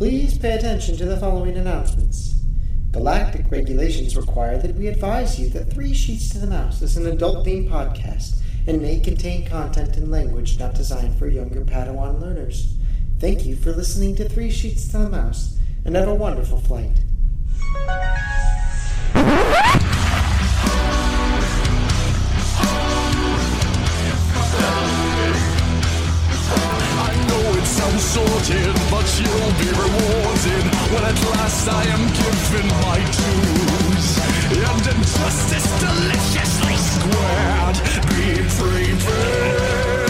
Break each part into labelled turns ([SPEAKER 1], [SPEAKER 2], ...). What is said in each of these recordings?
[SPEAKER 1] Please pay attention to the following announcements. Galactic regulations require that we advise you that Three Sheets to the Mouse is an adult themed podcast and may contain content and language not designed for younger Padawan learners. Thank you for listening to Three Sheets to the Mouse and have a wonderful flight.
[SPEAKER 2] Sorted, but you'll be rewarded when at last I am given my dues. And injustice deliciously squared be prepared.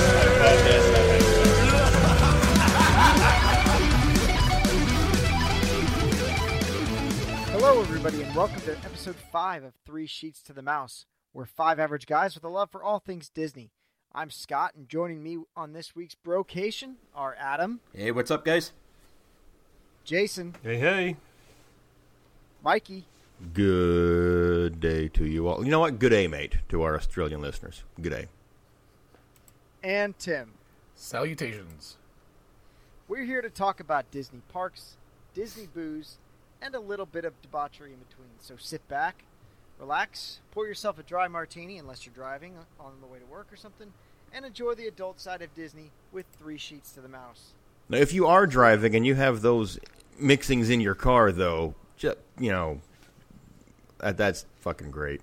[SPEAKER 3] Hello, everybody, and welcome to episode five of Three Sheets to the Mouse. We're five average guys with a love for all things Disney. I'm Scott, and joining me on this week's Brocation are Adam,
[SPEAKER 4] Hey, what's up, guys?
[SPEAKER 3] Jason,
[SPEAKER 5] Hey, hey.
[SPEAKER 3] Mikey,
[SPEAKER 6] Good day to you all. You know what? Good day, mate, to our Australian listeners. Good day.
[SPEAKER 3] and Tim.
[SPEAKER 7] Salutations.
[SPEAKER 3] We're here to talk about Disney parks, Disney booze, and a little bit of debauchery in between. So sit back, relax, pour yourself a dry martini unless you're driving on the way to work or something, and enjoy the adult side of Disney with Three Sheets to the Mouse.
[SPEAKER 6] Now, if you are driving and you have those mixings in your car, though, just, you know, that, that's fucking great.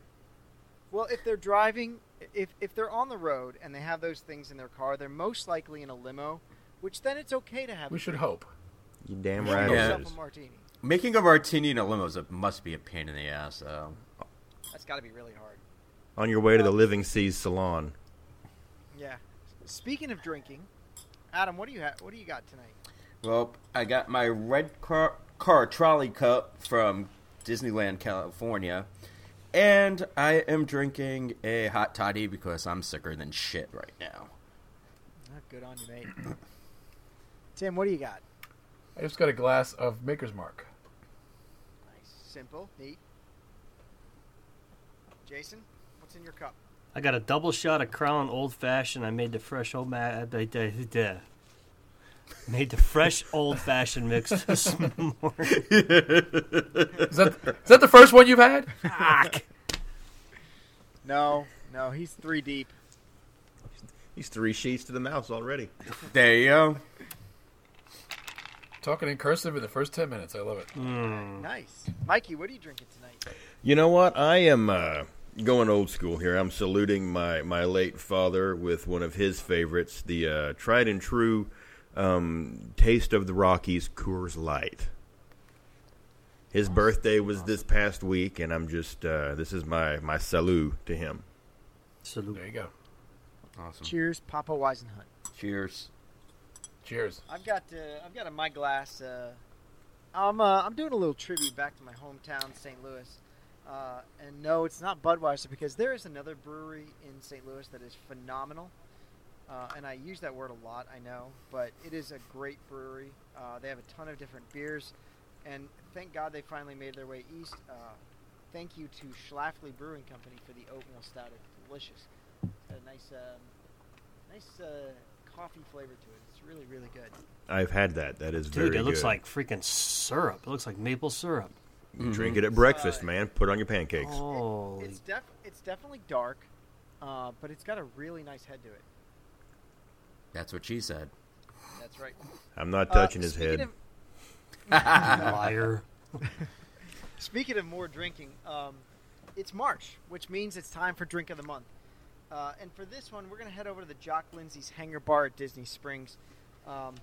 [SPEAKER 3] Well, if they're driving, if if they're on the road and they have those things in their car, they're most likely in a limo, which then it's okay to have.
[SPEAKER 7] We
[SPEAKER 3] a
[SPEAKER 7] should
[SPEAKER 3] drink.
[SPEAKER 7] hope.
[SPEAKER 6] You damn right
[SPEAKER 4] Yeah.
[SPEAKER 6] it
[SPEAKER 3] a martini.
[SPEAKER 4] Making a martini in a limo is a, must be a pain in the ass. though.
[SPEAKER 3] That's got to be really hard.
[SPEAKER 6] On your way to the Living Seas Salon.
[SPEAKER 3] Yeah. Speaking of drinking, Adam, what do you have? What do you got tonight?
[SPEAKER 4] Well, I got my red car, car trolley cup from Disneyland, California, and I am drinking a hot toddy because I'm sicker than shit right now.
[SPEAKER 3] Ah, good on you, mate. Tim, what do you got?
[SPEAKER 7] I just got a glass of Maker's Mark.
[SPEAKER 3] Nice, simple, neat. Jason, what's in your cup?
[SPEAKER 5] I got a double shot of Crown Old Fashioned. I made the fresh old ma- uh, da- da- da- Made the fresh old fashioned mix this morning.
[SPEAKER 7] Is that is that the first one you've had?
[SPEAKER 5] Fuck.
[SPEAKER 3] No, no, he's three deep.
[SPEAKER 6] He's three sheets to the mouse already.
[SPEAKER 4] There you go.
[SPEAKER 7] Talking in cursive in the first ten minutes. I love it.
[SPEAKER 3] Nice, Mikey. What are you drinking tonight?
[SPEAKER 6] You know what? I am uh, going old school here. I'm saluting my, my late father with one of his favorites, the uh, tried and true um, Taste of the Rockies Coors Light. His birthday was this past week, and I'm just, uh, this is my, my salut to him.
[SPEAKER 5] Salute.
[SPEAKER 7] There you go.
[SPEAKER 4] Awesome.
[SPEAKER 3] Cheers, Papa Weisenhunt.
[SPEAKER 4] Cheers.
[SPEAKER 7] Cheers.
[SPEAKER 3] I've got uh, I've got in my glass. Uh, I'm uh, I'm doing a little tribute back to my hometown, St. Louis. Uh, and no, it's not Budweiser because there is another brewery in St. Louis that is phenomenal. Uh, and I use that word a lot, I know, but it is a great brewery. Uh, they have a ton of different beers, and thank God they finally made their way east. Uh, thank you to Schlafly Brewing Company for the oatmeal stout. It's delicious. It's got a nice, um, nice uh, coffee flavor to it. It's really, really good.
[SPEAKER 6] I've had that. That is
[SPEAKER 5] Dude,
[SPEAKER 6] very
[SPEAKER 5] it looks
[SPEAKER 6] good.
[SPEAKER 5] like freaking syrup. It looks like maple syrup.
[SPEAKER 6] You drink it at breakfast, man. Put it on your pancakes.
[SPEAKER 5] Holy.
[SPEAKER 3] It's def- it's definitely dark, uh, but it's got a really nice head to it.
[SPEAKER 4] That's what she said.
[SPEAKER 3] That's right.
[SPEAKER 6] I'm not
[SPEAKER 3] Uh,
[SPEAKER 6] touching his
[SPEAKER 3] speaking
[SPEAKER 6] head.
[SPEAKER 3] Of,
[SPEAKER 5] liar.
[SPEAKER 3] speaking of more drinking, um, it's March, which means it's time for drink of the month. Uh, and for this one, we're going to head over to the Jock Lindsay's Hangar Bar at Disney Springs. Um,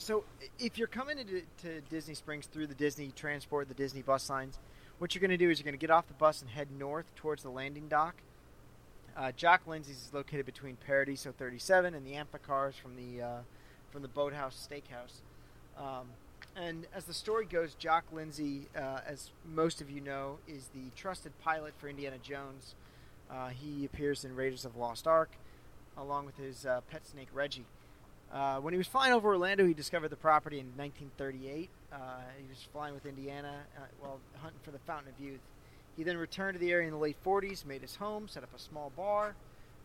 [SPEAKER 3] so, if you're coming into to Disney Springs through the Disney transport, the Disney bus lines, what you're going to do is you're going to get off the bus and head north towards the landing dock. Uh, Jock Lindsay's is located between Paradiso 37 and the Amphicars from the uh, from the Boathouse Steakhouse. Um, and as the story goes, Jock Lindsay, uh, as most of you know, is the trusted pilot for Indiana Jones. Uh, he appears in Raiders of the Lost Ark, along with his uh, pet snake Reggie. Uh, when he was flying over Orlando, he discovered the property in 1938. Uh, he was flying with Indiana uh, while hunting for the Fountain of Youth. He then returned to the area in the late 40s, made his home, set up a small bar,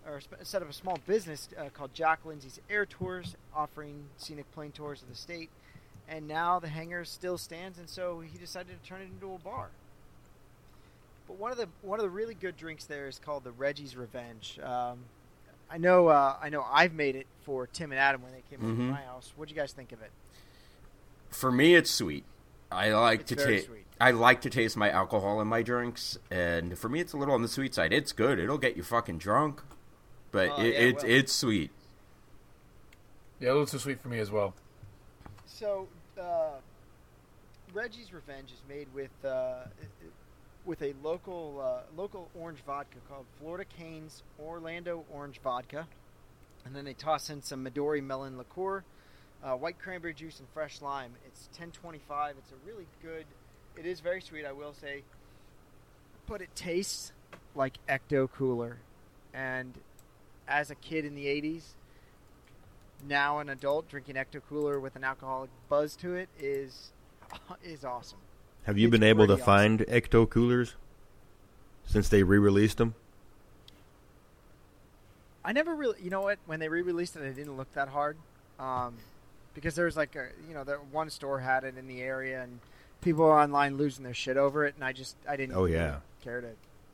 [SPEAKER 3] or set up a small business uh, called Jock Lindsay's Air Tours, offering scenic plane tours of the state. and now the hangar still stands, and so he decided to turn it into a bar. But one of the one of the really good drinks there is called the Reggie's Revenge. Um, I know uh, I know I've made it for Tim and Adam when they came over
[SPEAKER 4] Mhm.
[SPEAKER 3] to my house. What do you guys think of it?
[SPEAKER 4] For me, it's sweet. I like
[SPEAKER 3] It's
[SPEAKER 4] to taste. I like to taste my alcohol in my drinks, and for me, it's a little on the sweet side. It's good. It'll get you fucking drunk, but
[SPEAKER 3] Oh,
[SPEAKER 4] it,
[SPEAKER 3] yeah,
[SPEAKER 4] it's
[SPEAKER 3] well.
[SPEAKER 4] it's sweet.
[SPEAKER 7] Yeah, a little too sweet for me as well.
[SPEAKER 3] So, uh, Reggie's Revenge is made with uh, with a local uh, local orange vodka called Florida Canes Orlando Orange Vodka, and then they toss in some Midori melon liqueur, uh, white cranberry juice, and fresh lime. It's ten twenty five. It's a really good. It is very sweet, I will say, but it tastes like Ecto Cooler, and as a kid in the '80s now an adult drinking Ecto Cooler with an alcoholic buzz to it is is awesome.
[SPEAKER 6] Have you
[SPEAKER 3] It's
[SPEAKER 6] been able to
[SPEAKER 3] awesome.
[SPEAKER 6] find Ecto coolers since they re-released them?
[SPEAKER 3] I never really, you know what? When they re-released it, I didn't look that hard, um, because there was like a, you know, that one store had it in the area, and people were online losing their shit over it, and I just, I didn't.
[SPEAKER 6] Oh,
[SPEAKER 3] really
[SPEAKER 6] yeah.
[SPEAKER 3] care to,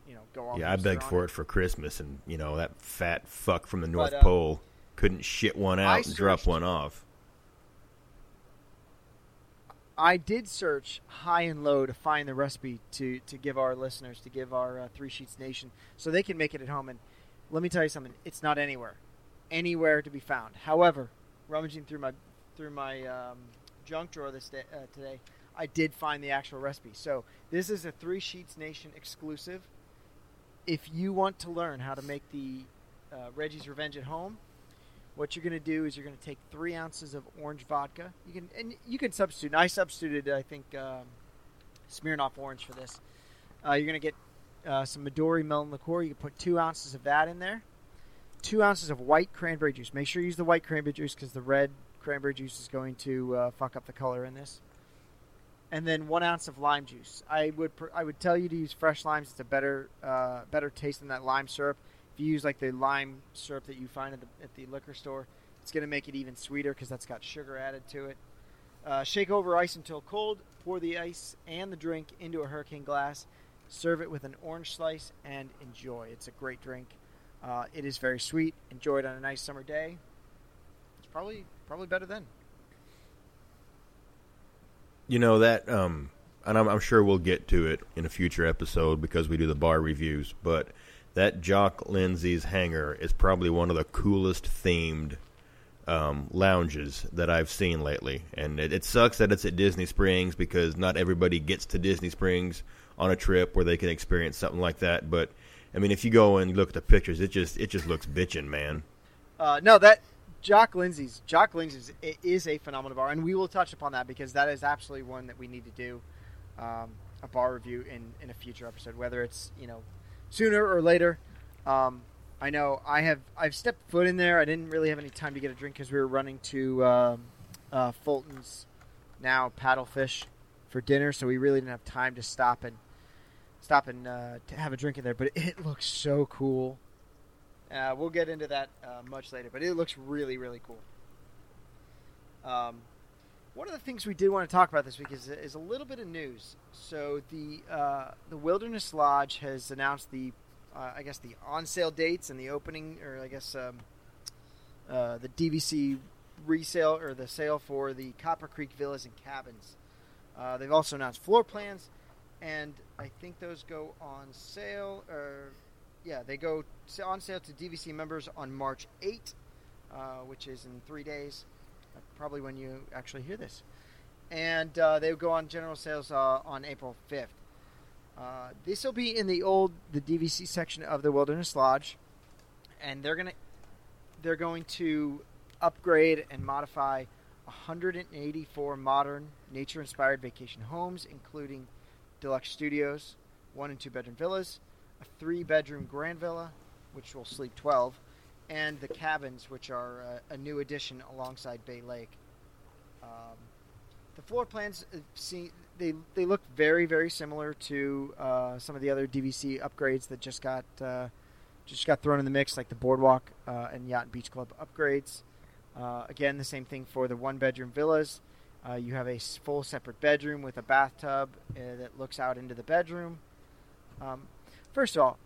[SPEAKER 3] you know, go on.
[SPEAKER 6] Yeah, I begged for it for Christmas, and you know that fat fuck from the North
[SPEAKER 3] But, uh,
[SPEAKER 6] Pole couldn't shit one
[SPEAKER 3] I
[SPEAKER 6] out and drop one off.
[SPEAKER 3] I did search high and low to find the recipe to to give our listeners, to give our uh, Three Sheets Nation, so they can make it at home. And let me tell you something: it's not anywhere, anywhere to be found. However, rummaging through my through my um, junk drawer this day, uh, today, I did find the actual recipe. So this is a Three Sheets Nation exclusive. If you want to learn how to make the uh, Reggie's Revenge at home, what you're going to do is you're going to take three ounces of orange vodka. You can and you can substitute. I substituted, I think, um, Smirnoff Orange for this. Uh, you're going to get uh, some Midori melon liqueur. You can put two ounces of that in there. Two ounces of white cranberry juice. Make sure you use the white cranberry juice because the red cranberry juice is going to uh, fuck up the color in this. And then one ounce of lime juice. I would pr- I would tell you to use fresh limes. It's a better uh, better taste than that lime syrup. You use like the lime syrup that you find at the at the liquor store, it's going to make it even sweeter because that's got sugar added to it. Uh, shake over ice until cold. Pour the ice and the drink into a hurricane glass. Serve it with an orange slice and enjoy. It's a great drink. Uh, it is very sweet. Enjoy it on a nice summer day. It's probably probably better then.
[SPEAKER 6] You know that, um, and I'm, I'm sure we'll get to it in a future episode because we do the bar reviews. But that Jock Lindsay's hangar is probably one of the coolest themed um, lounges that I've seen lately. And it, it sucks that it's at Disney Springs because not everybody gets to Disney Springs on a trip where they can experience something like that. But I mean, if you go and look at the pictures, it just it just looks bitchin', man.
[SPEAKER 3] Uh, no, that Jock Lindsay's Jock Lindsay's i- is a phenomenal bar, and we will touch upon that because that is absolutely one that we need to do um, a bar review in in a future episode, whether it's you know sooner or later. Um, I know I have I've stepped foot in there. I didn't really have any time to get a drink because we were running to um, uh, Fulton's now paddlefish for dinner, so we really didn't have time to stop and stop and uh, have a drink in there. But it looks so cool. Uh, we'll get into that uh, much later, but it looks really, really cool. Um, one of the things we did want to talk about this week is, is a little bit of news. So the uh, the Wilderness Lodge has announced the, uh, I guess the on sale dates and the opening, or I guess um, uh, the DVC resale or the sale for the Copper Creek Villas and Cabins. Uh, they've also announced floor plans, and I think those go on sale or yeah, they go on sale to DVC members on March 8, uh, which is in three days, probably when you actually hear this. And uh, they go on general sales uh, on April 5th. Uh, this will be in the old the DVC section of the Wilderness Lodge, and they're gonna they're going to upgrade and modify 184 modern nature-inspired vacation homes, including deluxe studios, one and two bedroom villas, a three bedroom grand villa, which will sleep 12, and the cabins, which are uh, a new addition alongside Bay Lake. Um, the floor plans uh, see they they look very very similar to uh, some of the other DVC upgrades that just got uh, just got thrown in the mix, like the Boardwalk uh, and Yacht and Beach Club upgrades. Uh, again, the same thing for the one bedroom villas. You have a full separate bedroom with a bathtub that looks out into the bedroom. Um, first of all,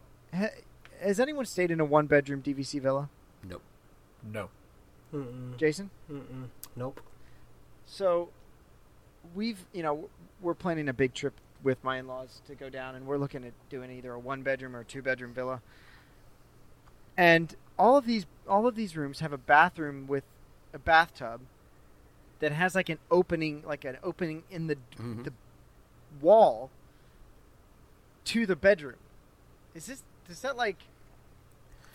[SPEAKER 3] has anyone stayed in a one bedroom DVC villa?
[SPEAKER 4] Nope.
[SPEAKER 7] No.
[SPEAKER 5] Mm-mm,
[SPEAKER 3] Jason?
[SPEAKER 5] mm-mm, nope.
[SPEAKER 3] So, we've you know we're planning a big trip with my in-laws to go down, and we're looking at doing either a one-bedroom or a two-bedroom villa. And all of these all of these rooms have a bathroom with a bathtub that has like an opening, like an opening in the
[SPEAKER 4] Mhm.
[SPEAKER 3] the wall to the bedroom. Is this does that like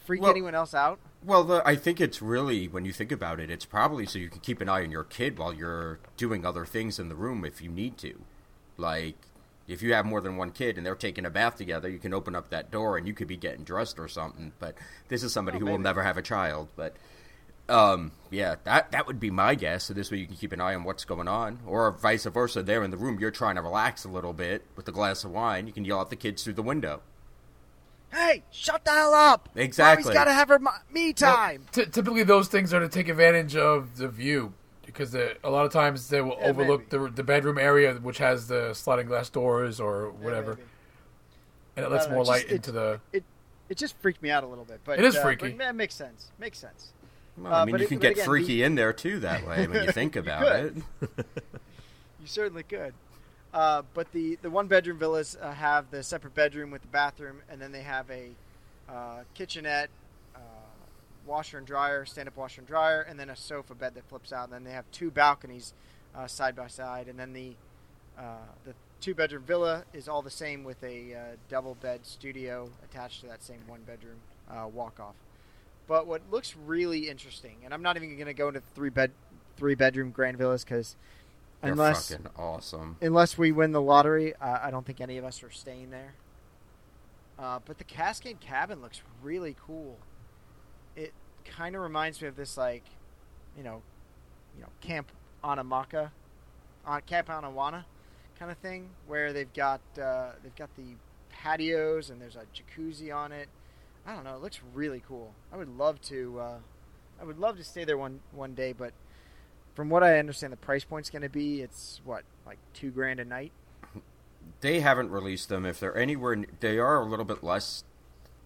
[SPEAKER 3] freak
[SPEAKER 4] Well-
[SPEAKER 3] anyone else out?
[SPEAKER 4] Well, the, I think it's really when you think about it, it's probably so you can keep an eye on your kid while you're doing other things in the room if you need to. Like if you have more than one kid and they're taking a bath together, you can open up that door and you could be getting dressed or something. But this is somebody
[SPEAKER 3] Oh,
[SPEAKER 4] who will never have a child. But um, yeah, that that would be my guess. So this way you can keep an eye on what's going on, or vice versa. There in the room, you're trying to relax a little bit with a glass of wine. You can yell at the kids through the window.
[SPEAKER 3] Hey, shut the hell up!
[SPEAKER 4] Exactly.
[SPEAKER 3] Mommy's got to have her mo- me time.
[SPEAKER 7] Ty typically, those things are to take advantage of the view because a lot of times they will
[SPEAKER 3] Yeah,
[SPEAKER 7] overlook the, the bedroom area, which has the sliding glass doors or whatever,
[SPEAKER 3] maybe.
[SPEAKER 7] and it lets
[SPEAKER 3] don't know,
[SPEAKER 7] more light
[SPEAKER 3] just-
[SPEAKER 7] into the.
[SPEAKER 3] it it just freaked me out a little bit. But
[SPEAKER 7] It is
[SPEAKER 3] uh,
[SPEAKER 7] freaky.
[SPEAKER 3] But that makes sense. Makes sense.
[SPEAKER 4] Well,
[SPEAKER 3] Uh,
[SPEAKER 4] I mean,
[SPEAKER 3] but
[SPEAKER 4] you
[SPEAKER 3] it-
[SPEAKER 4] can
[SPEAKER 3] but
[SPEAKER 4] get
[SPEAKER 3] again,
[SPEAKER 4] freaky
[SPEAKER 3] the-
[SPEAKER 4] in there too that way when you think about it.
[SPEAKER 3] You certainly could. Uh, but the the one bedroom villas uh, have the separate bedroom with the bathroom, and then they have a uh, kitchenette, uh, washer and dryer, stand up washer and dryer, and then a sofa bed that flips out. And then they have two balconies uh, side by side, and then the uh, the two bedroom villa is all the same with a double bed studio attached to that same one bedroom walk off. But what looks really interesting, and I'm not even going to go into three bed three bedroom grand villas because
[SPEAKER 4] They're
[SPEAKER 3] unless
[SPEAKER 4] fucking awesome.
[SPEAKER 3] unless we win the lottery, uh, I don't think any of us are staying there. Uh, but the Cascade Cabin looks really cool. It kind of reminds me of this, like, you know, you know, Camp Anamaka, on Camp Anawana, kind of thing, where they've got uh, they've got the patios and there's a jacuzzi on it. I don't know. It looks really cool. I would love to. Uh, I would love to stay there one one day, but from what I understand, the price point's going to be it's what like two grand a night.
[SPEAKER 4] They haven't released them. If they're anywhere, they are a little bit less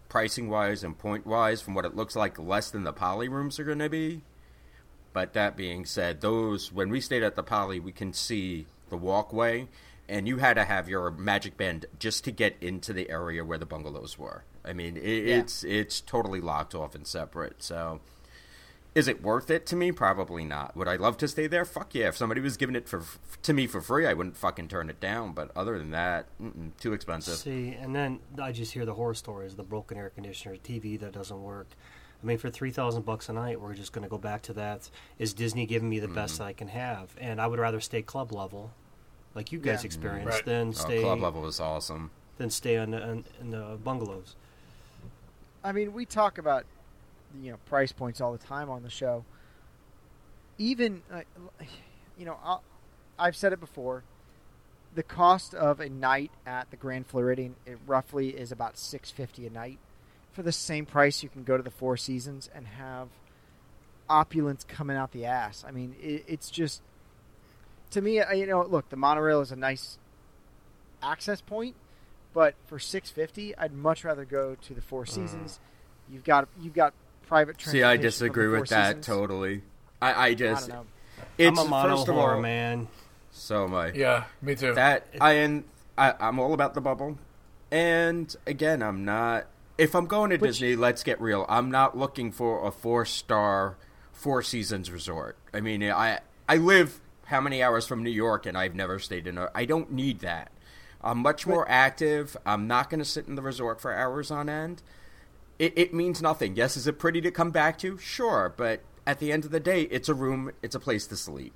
[SPEAKER 4] pricing wise and point wise from what it looks like, less than the poly rooms are going to be. But that being said, those when we stayed at the poly, we can see the walkway, and you had to have your magic band just to get into the area where the bungalows were. I mean, it,
[SPEAKER 3] Yeah.
[SPEAKER 4] it's it's totally locked off and separate. So, is it worth it to me? Probably not. Would I love to stay there? Fuck yeah! If somebody was giving it for to me for free, I wouldn't fucking turn it down. But other than that, too expensive.
[SPEAKER 5] See, and then I just hear the horror stories: the broken air conditioner, TV that doesn't work. I mean, for three thousand bucks a night, we're just going to go back to that. Is Disney giving me the best mm-hmm. I can have? And I would rather stay club level, like you guys
[SPEAKER 3] Yeah.
[SPEAKER 5] experienced,
[SPEAKER 7] Right.
[SPEAKER 5] than
[SPEAKER 4] Oh,
[SPEAKER 5] stay
[SPEAKER 4] club level was awesome.
[SPEAKER 5] than stay on the, on, in the bungalows.
[SPEAKER 3] I mean, we talk about you know price points all the time on the show. Even uh, you know, I'll, I've said it before. The cost of a night at the Grand Floridian it roughly is about six fifty a night. For the same price, you can go to the Four Seasons and have opulence coming out the ass. I mean, it, it's just to me, you know, look, the monorail is a nice access point, but for six fifty, I'd much rather go to the Four Seasons. You've got you've got private.
[SPEAKER 4] See, I disagree with
[SPEAKER 3] Four
[SPEAKER 4] that
[SPEAKER 3] Seasons.
[SPEAKER 4] totally. I, I
[SPEAKER 3] I
[SPEAKER 4] just
[SPEAKER 3] don't know.
[SPEAKER 4] it's
[SPEAKER 5] I'm a mono
[SPEAKER 4] first
[SPEAKER 5] horror
[SPEAKER 4] all,
[SPEAKER 5] man.
[SPEAKER 4] So am I.
[SPEAKER 7] Yeah, me too.
[SPEAKER 4] That I and I, I'm all about the bubble. And again, I'm not. If I'm going to
[SPEAKER 3] Which-
[SPEAKER 4] Disney, let's get real. I'm not looking for a four star, Four Seasons resort. I mean, I I live how many hours from New York, and I've never stayed in a. I don't need that. I'm much more active. I'm not going to sit in the resort for hours on end. It, it means nothing. Yes, is it pretty to come back to? Sure, but at the end of the day, it's a room. It's a place to sleep.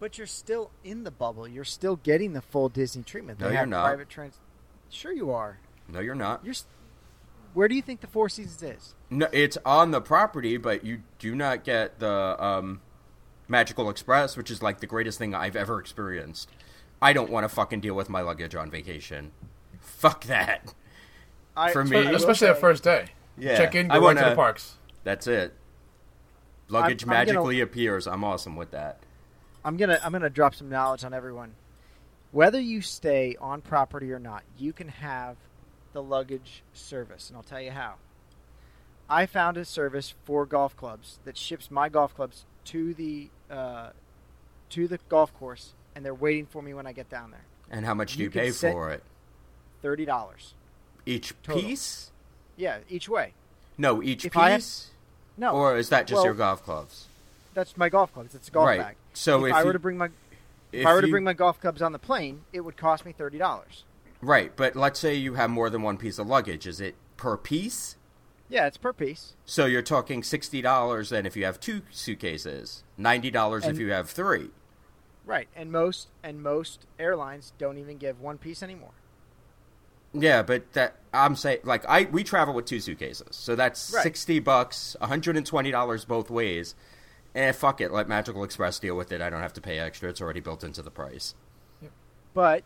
[SPEAKER 3] But you're still in the bubble. You're still getting the full Disney treatment. They
[SPEAKER 4] No, you're not.
[SPEAKER 3] private trans. Sure, you are.
[SPEAKER 4] No, you're not.
[SPEAKER 3] You're. s- Where do you think the Four Seasons is?
[SPEAKER 4] No, it's on the property, but you do not get the um, Magical Express, which is like the greatest thing I've ever experienced. I don't want to fucking deal with my luggage on vacation. Fuck that.
[SPEAKER 3] I,
[SPEAKER 4] For me-
[SPEAKER 7] Especially that first day.
[SPEAKER 4] Yeah,
[SPEAKER 7] Check in,
[SPEAKER 4] I
[SPEAKER 7] go right to
[SPEAKER 4] wanna-
[SPEAKER 7] the parks.
[SPEAKER 4] That's it. Luggage
[SPEAKER 3] I'm gonna-
[SPEAKER 4] magically appears. I'm awesome with that.
[SPEAKER 3] I'm gonna I'm gonna drop some knowledge on everyone. Whether you stay on property or not, you can have the luggage service, and I'll tell you how. I found a service for golf clubs that ships my golf clubs to the uh, to the golf course, and they're waiting for me when I get down there.
[SPEAKER 4] And how much do
[SPEAKER 3] You
[SPEAKER 4] you, pay for it?
[SPEAKER 3] Thirty dollars.
[SPEAKER 4] Each
[SPEAKER 3] Total.
[SPEAKER 4] piece?
[SPEAKER 3] Yeah, each way.
[SPEAKER 4] No, each
[SPEAKER 3] If
[SPEAKER 4] piece.
[SPEAKER 3] No,
[SPEAKER 4] Or is that just
[SPEAKER 3] well,
[SPEAKER 4] your golf clubs?
[SPEAKER 3] That's my golf clubs. It's a golf
[SPEAKER 4] Right.
[SPEAKER 3] bag.
[SPEAKER 4] So
[SPEAKER 3] if,
[SPEAKER 4] if
[SPEAKER 3] I
[SPEAKER 4] you-
[SPEAKER 3] were to bring my if,
[SPEAKER 4] If
[SPEAKER 3] I were to
[SPEAKER 4] you-
[SPEAKER 3] bring my golf clubs on the plane, it would cost me thirty dollars.
[SPEAKER 4] Right, but let's say you have more than one piece of luggage. Is it per piece?
[SPEAKER 3] Yeah, it's per piece.
[SPEAKER 4] So you're talking sixty dollars then if you have two suitcases, ninety dollars if you have three.
[SPEAKER 3] Right, and most and most airlines don't even give one piece anymore.
[SPEAKER 4] Yeah, but that I'm saying like I we travel with two suitcases, so that's
[SPEAKER 3] Right.
[SPEAKER 4] sixty bucks, hundred and twenty dollars both ways. And fuck it, let Magical Express deal with it. I don't have to pay extra; it's already built into the price.
[SPEAKER 3] But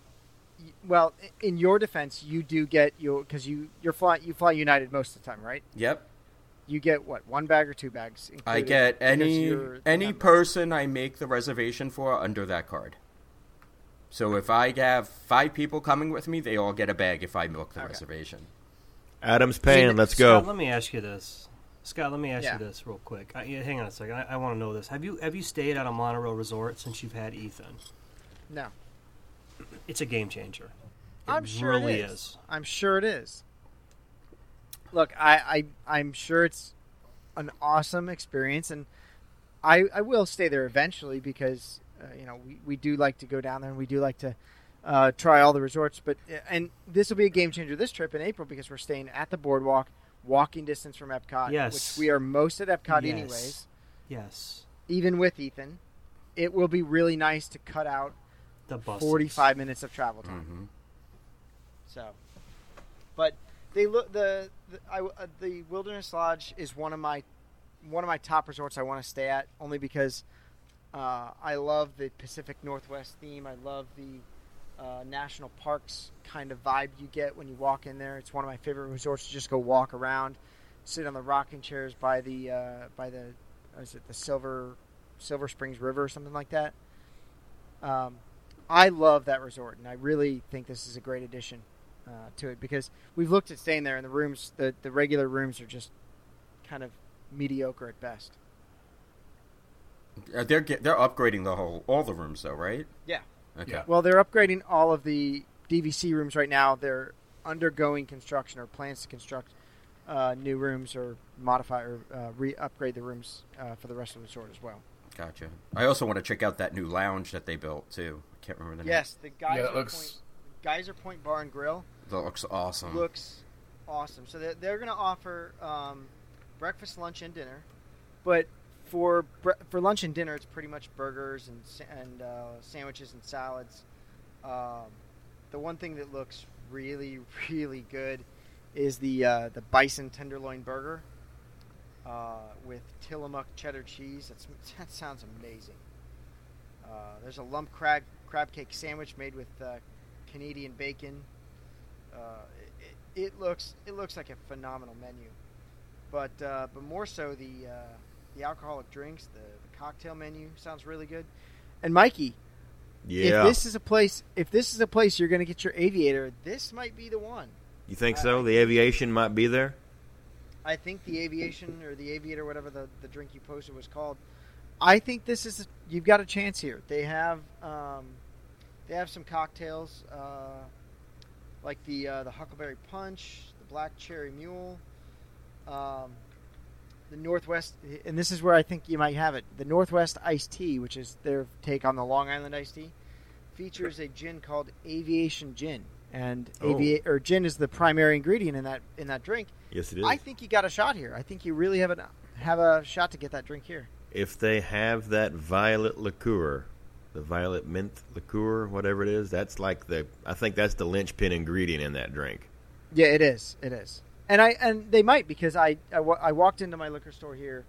[SPEAKER 3] well, in your defense, you do get you because you you're fly you fly United most of the time, right?
[SPEAKER 4] Yep,
[SPEAKER 3] You get what one bag or two bags?
[SPEAKER 4] I get any any
[SPEAKER 3] member.
[SPEAKER 4] person I make the reservation for under that card. So if I have five people coming with me, they all get a bag if I book the
[SPEAKER 3] Okay.
[SPEAKER 4] reservation.
[SPEAKER 6] Adam's paying. Let's
[SPEAKER 5] Scott,
[SPEAKER 6] go.
[SPEAKER 5] let me ask you this. Scott, let me ask
[SPEAKER 3] Yeah.
[SPEAKER 5] you this real quick. I, yeah, hang on a second. I, I want to know this. Have you have you stayed at a monorail resort since you've had Ethan?
[SPEAKER 3] No,
[SPEAKER 5] It's a game changer. It
[SPEAKER 3] I'm sure
[SPEAKER 5] really
[SPEAKER 3] it is. I'm sure it is. Look, I, I I'm sure it's an awesome experience, and I I will stay there eventually because you know we, we do like to go down there and we do like to uh, try all the resorts. But and this will be a game changer this trip in April because we're staying at the boardwalk, walking distance from Epcot.
[SPEAKER 5] Yes.
[SPEAKER 3] which we are most at Epcot
[SPEAKER 5] Yes.
[SPEAKER 3] anyways.
[SPEAKER 5] Yes.
[SPEAKER 3] Even with Ethan, it will be really nice to cut out
[SPEAKER 5] The bus.
[SPEAKER 3] 45 minutes of travel time.
[SPEAKER 4] hmm
[SPEAKER 3] So, but they look the the, I, uh, the Wilderness Lodge is one of my one of my top resorts I want to stay at only because uh, I love the Pacific Northwest theme. I love the uh, national parks kind of vibe you get when you walk in there. It's one of my favorite resorts to just go walk around, sit on the rocking chairs by the uh, by the is it the Silver Silver Springs River or something like that. Um, I love that resort, and I really think this is a great addition uh, to it because we've looked at staying there, and the rooms, the, the regular rooms, are just kind of mediocre at best.
[SPEAKER 4] Uh, they're they're upgrading the whole all the rooms though, right?
[SPEAKER 3] Yeah.
[SPEAKER 4] Okay.
[SPEAKER 7] Yeah.
[SPEAKER 3] Well, they're upgrading all of the DVC rooms right now. They're undergoing construction or plans to construct uh, new rooms or modify or uh, re upgrade the rooms uh, for the rest of the resort as well.
[SPEAKER 4] Gotcha. I also want to check out that new lounge that they built too. I can't remember the name.
[SPEAKER 3] Yes, the Geyser,
[SPEAKER 7] that looks-
[SPEAKER 3] Point, Geyser Point Bar and Grill
[SPEAKER 4] that looks awesome.
[SPEAKER 3] looks awesome. So they're, they're going to offer um, breakfast, lunch, and dinner. But for for lunch and dinner, it's pretty much burgers and and uh, sandwiches and salads. Um, the one thing that looks really really good is the uh, the bison tenderloin burger uh, with Tillamook cheddar cheese. That's, that sounds amazing. Uh, there's a lump crab crab cake sandwich made with uh, Canadian bacon. Uh, it, it looks it looks like a phenomenal menu, but but more so the the alcoholic drinks, the, the cocktail menu sounds really good. And Mikey,
[SPEAKER 6] Yeah.
[SPEAKER 3] if this is a place, if this is a place you're going to get your aviator, this might be the one.
[SPEAKER 6] you think so? The aviation might be there.
[SPEAKER 3] I think the aviation or the aviator, whatever the, the drink you posted was called. I think this is you've got a chance here. They have um, they have some cocktails uh, like the uh, the Huckleberry Punch, the Black Cherry Mule, um, the Northwest, and this is where I think you might have it. The Northwest Iced Tea, which is their take on the Long Island Iced Tea, features a gin called Aviation Gin, and
[SPEAKER 6] Oh.
[SPEAKER 3] avia- or gin is the primary ingredient in that in that drink.
[SPEAKER 6] Yes, it is.
[SPEAKER 3] I think you got a shot here. I think you really have a have a shot to get that drink here.
[SPEAKER 6] if they have that violet liqueur, the violet mint liqueur, whatever it is, that's like the. I think that's the linchpin ingredient in that drink.
[SPEAKER 3] Yeah, it is. It is. And I and they might because I I, I walked into my liquor store here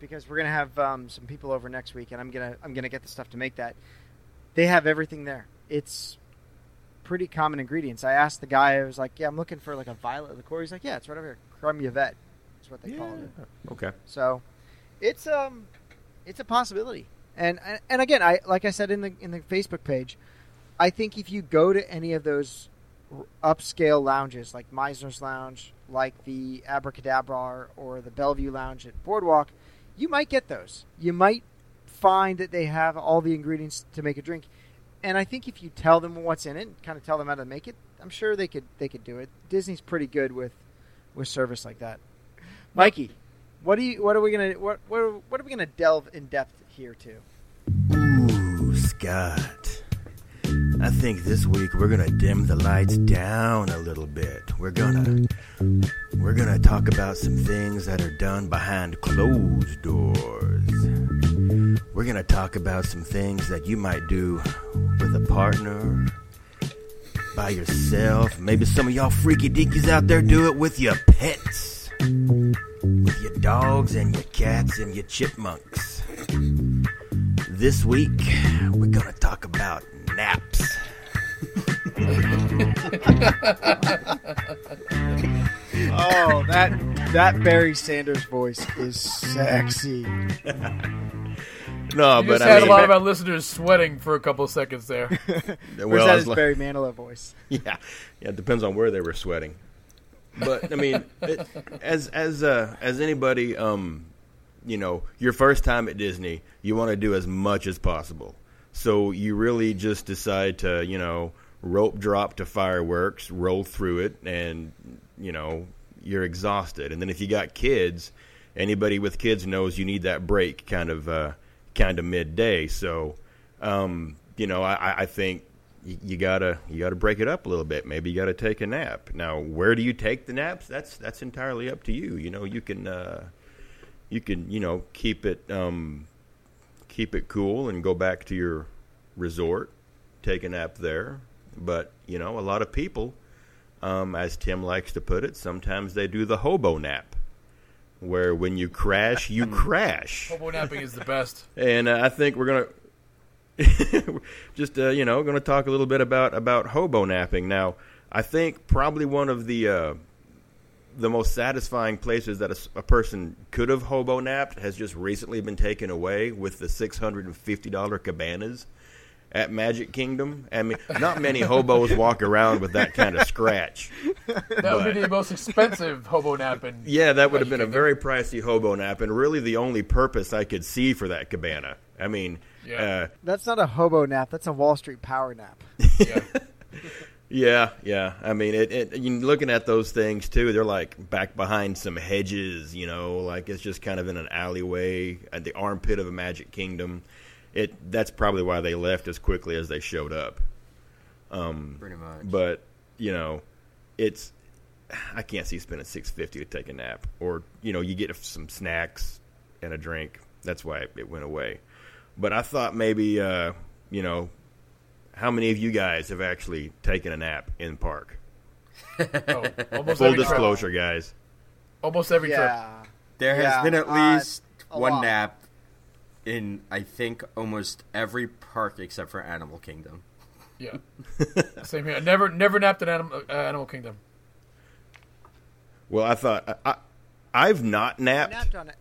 [SPEAKER 3] because we're gonna have um, some people over next week and I'm gonna I'm gonna get the stuff to make that. They have everything there. It's pretty common ingredients. I asked the guy. I was like, "Yeah, I'm looking for like a violet liqueur." He's like, "Yeah, it's right over here. Creme Yvette is what they call it."
[SPEAKER 6] Okay.
[SPEAKER 3] So, it's um, it's a possibility. And and- and again, I like I said in the in the Facebook page, I think if you go to any of those upscale lounges like Mizner's Lounge, like the AbracadaBar or the Bellevue Lounge at Boardwalk, you might get those. You might find that they have all the ingredients to make a drink. And I think if you tell them what's in it, kind of tell them how to make it, I'm sure they could they could do it. Disney's pretty good with with service like that. Mikey, what do you what are we gonna what what what are we gonna delve in depth here to?
[SPEAKER 6] Ooh, Scott. I think this week we're gonna dim the lights down a little bit. We're gonna we're gonna talk about some things that are done behind closed doors. We're gonna talk about some things that you might do with a partner, by yourself. Maybe some of y'all freaky dinkies out there do it with your pets, with your dogs and your cats and your chipmunks. This week, we're gonna talk about naps.
[SPEAKER 3] Oh, that that Barry Sanders voice is sexy.
[SPEAKER 6] No,
[SPEAKER 7] You
[SPEAKER 6] but
[SPEAKER 7] just
[SPEAKER 6] I
[SPEAKER 7] had
[SPEAKER 6] mean,
[SPEAKER 7] a lot of our listeners sweating for a couple seconds there.
[SPEAKER 3] Or
[SPEAKER 6] well,
[SPEAKER 3] is
[SPEAKER 6] I
[SPEAKER 3] that his
[SPEAKER 6] like-
[SPEAKER 3] Barry Manilow voice?
[SPEAKER 6] yeah, yeah, it depends on where they were sweating. But I mean, it, as as uh, as anybody, um, you know, your first time at Disney, you want to do as much as possible. So you really just decide to, you know, rope drop to fireworks, roll through it, and you know, you're exhausted. And then if you got kids, anybody with kids knows you need that break, kind of, uh, kind of midday. So, um, you know, I, I- think you, you gotta you gotta break it up a little bit. Maybe you gotta take a nap. Now, where do you take the naps? That's that's entirely up to you. You know, you can uh, you can you know keep it um, keep it cool and go back to your resort, take a nap there. But you know, a lot of people, um, as Tim likes to put it, sometimes they do the hobo nap, where when you crash, you crash.
[SPEAKER 7] Hobo napping is the best.
[SPEAKER 6] And uh, I think we're gonna just uh, you know going to talk a little bit about about hobo napping. Now, I think probably one of the uh, the most satisfying places that a person could have hobo napped has just recently been taken away with the six hundred and fifty dollar cabanas at Magic Kingdom. I mean, not many hobos walk around with that kind of scratch.
[SPEAKER 7] That would be the most expensive hobo nap, napping.
[SPEAKER 6] Yeah, that would have
[SPEAKER 7] Magic
[SPEAKER 6] been a very pricey hobo nap, and really the only purpose I could see for that cabana. I mean,
[SPEAKER 7] Yeah.
[SPEAKER 6] uh,
[SPEAKER 3] That's not a hobo nap. That's a Wall Street power nap.
[SPEAKER 7] Yeah.
[SPEAKER 6] Yeah, yeah. I mean, it, it. You looking at those things too. They're like back behind some hedges. You know, like it's just kind of in an alleyway at the armpit of a Magic Kingdom. It. That's probably why they left as quickly as they showed up.
[SPEAKER 4] Pretty much.
[SPEAKER 6] But you know, it's. I can't see spending six fifty to take a nap, or you know, you get some snacks and a drink. That's why it went away. But I thought maybe, uh, you know, how many of you guys have actually taken a nap in park?
[SPEAKER 7] Oh, almost
[SPEAKER 6] Full
[SPEAKER 7] every trip.
[SPEAKER 6] disclosure, guys.
[SPEAKER 7] Almost every trip.
[SPEAKER 4] There has
[SPEAKER 3] Yeah,
[SPEAKER 4] been at
[SPEAKER 3] uh,
[SPEAKER 4] least
[SPEAKER 3] a
[SPEAKER 4] one
[SPEAKER 3] lot.
[SPEAKER 4] nap in I think almost every park except for Animal Kingdom.
[SPEAKER 7] Yeah. Same here. I never never napped at Animal, uh, Animal Kingdom.
[SPEAKER 6] Well, I thought I, I, I've not
[SPEAKER 3] I
[SPEAKER 6] napped
[SPEAKER 3] napped on it.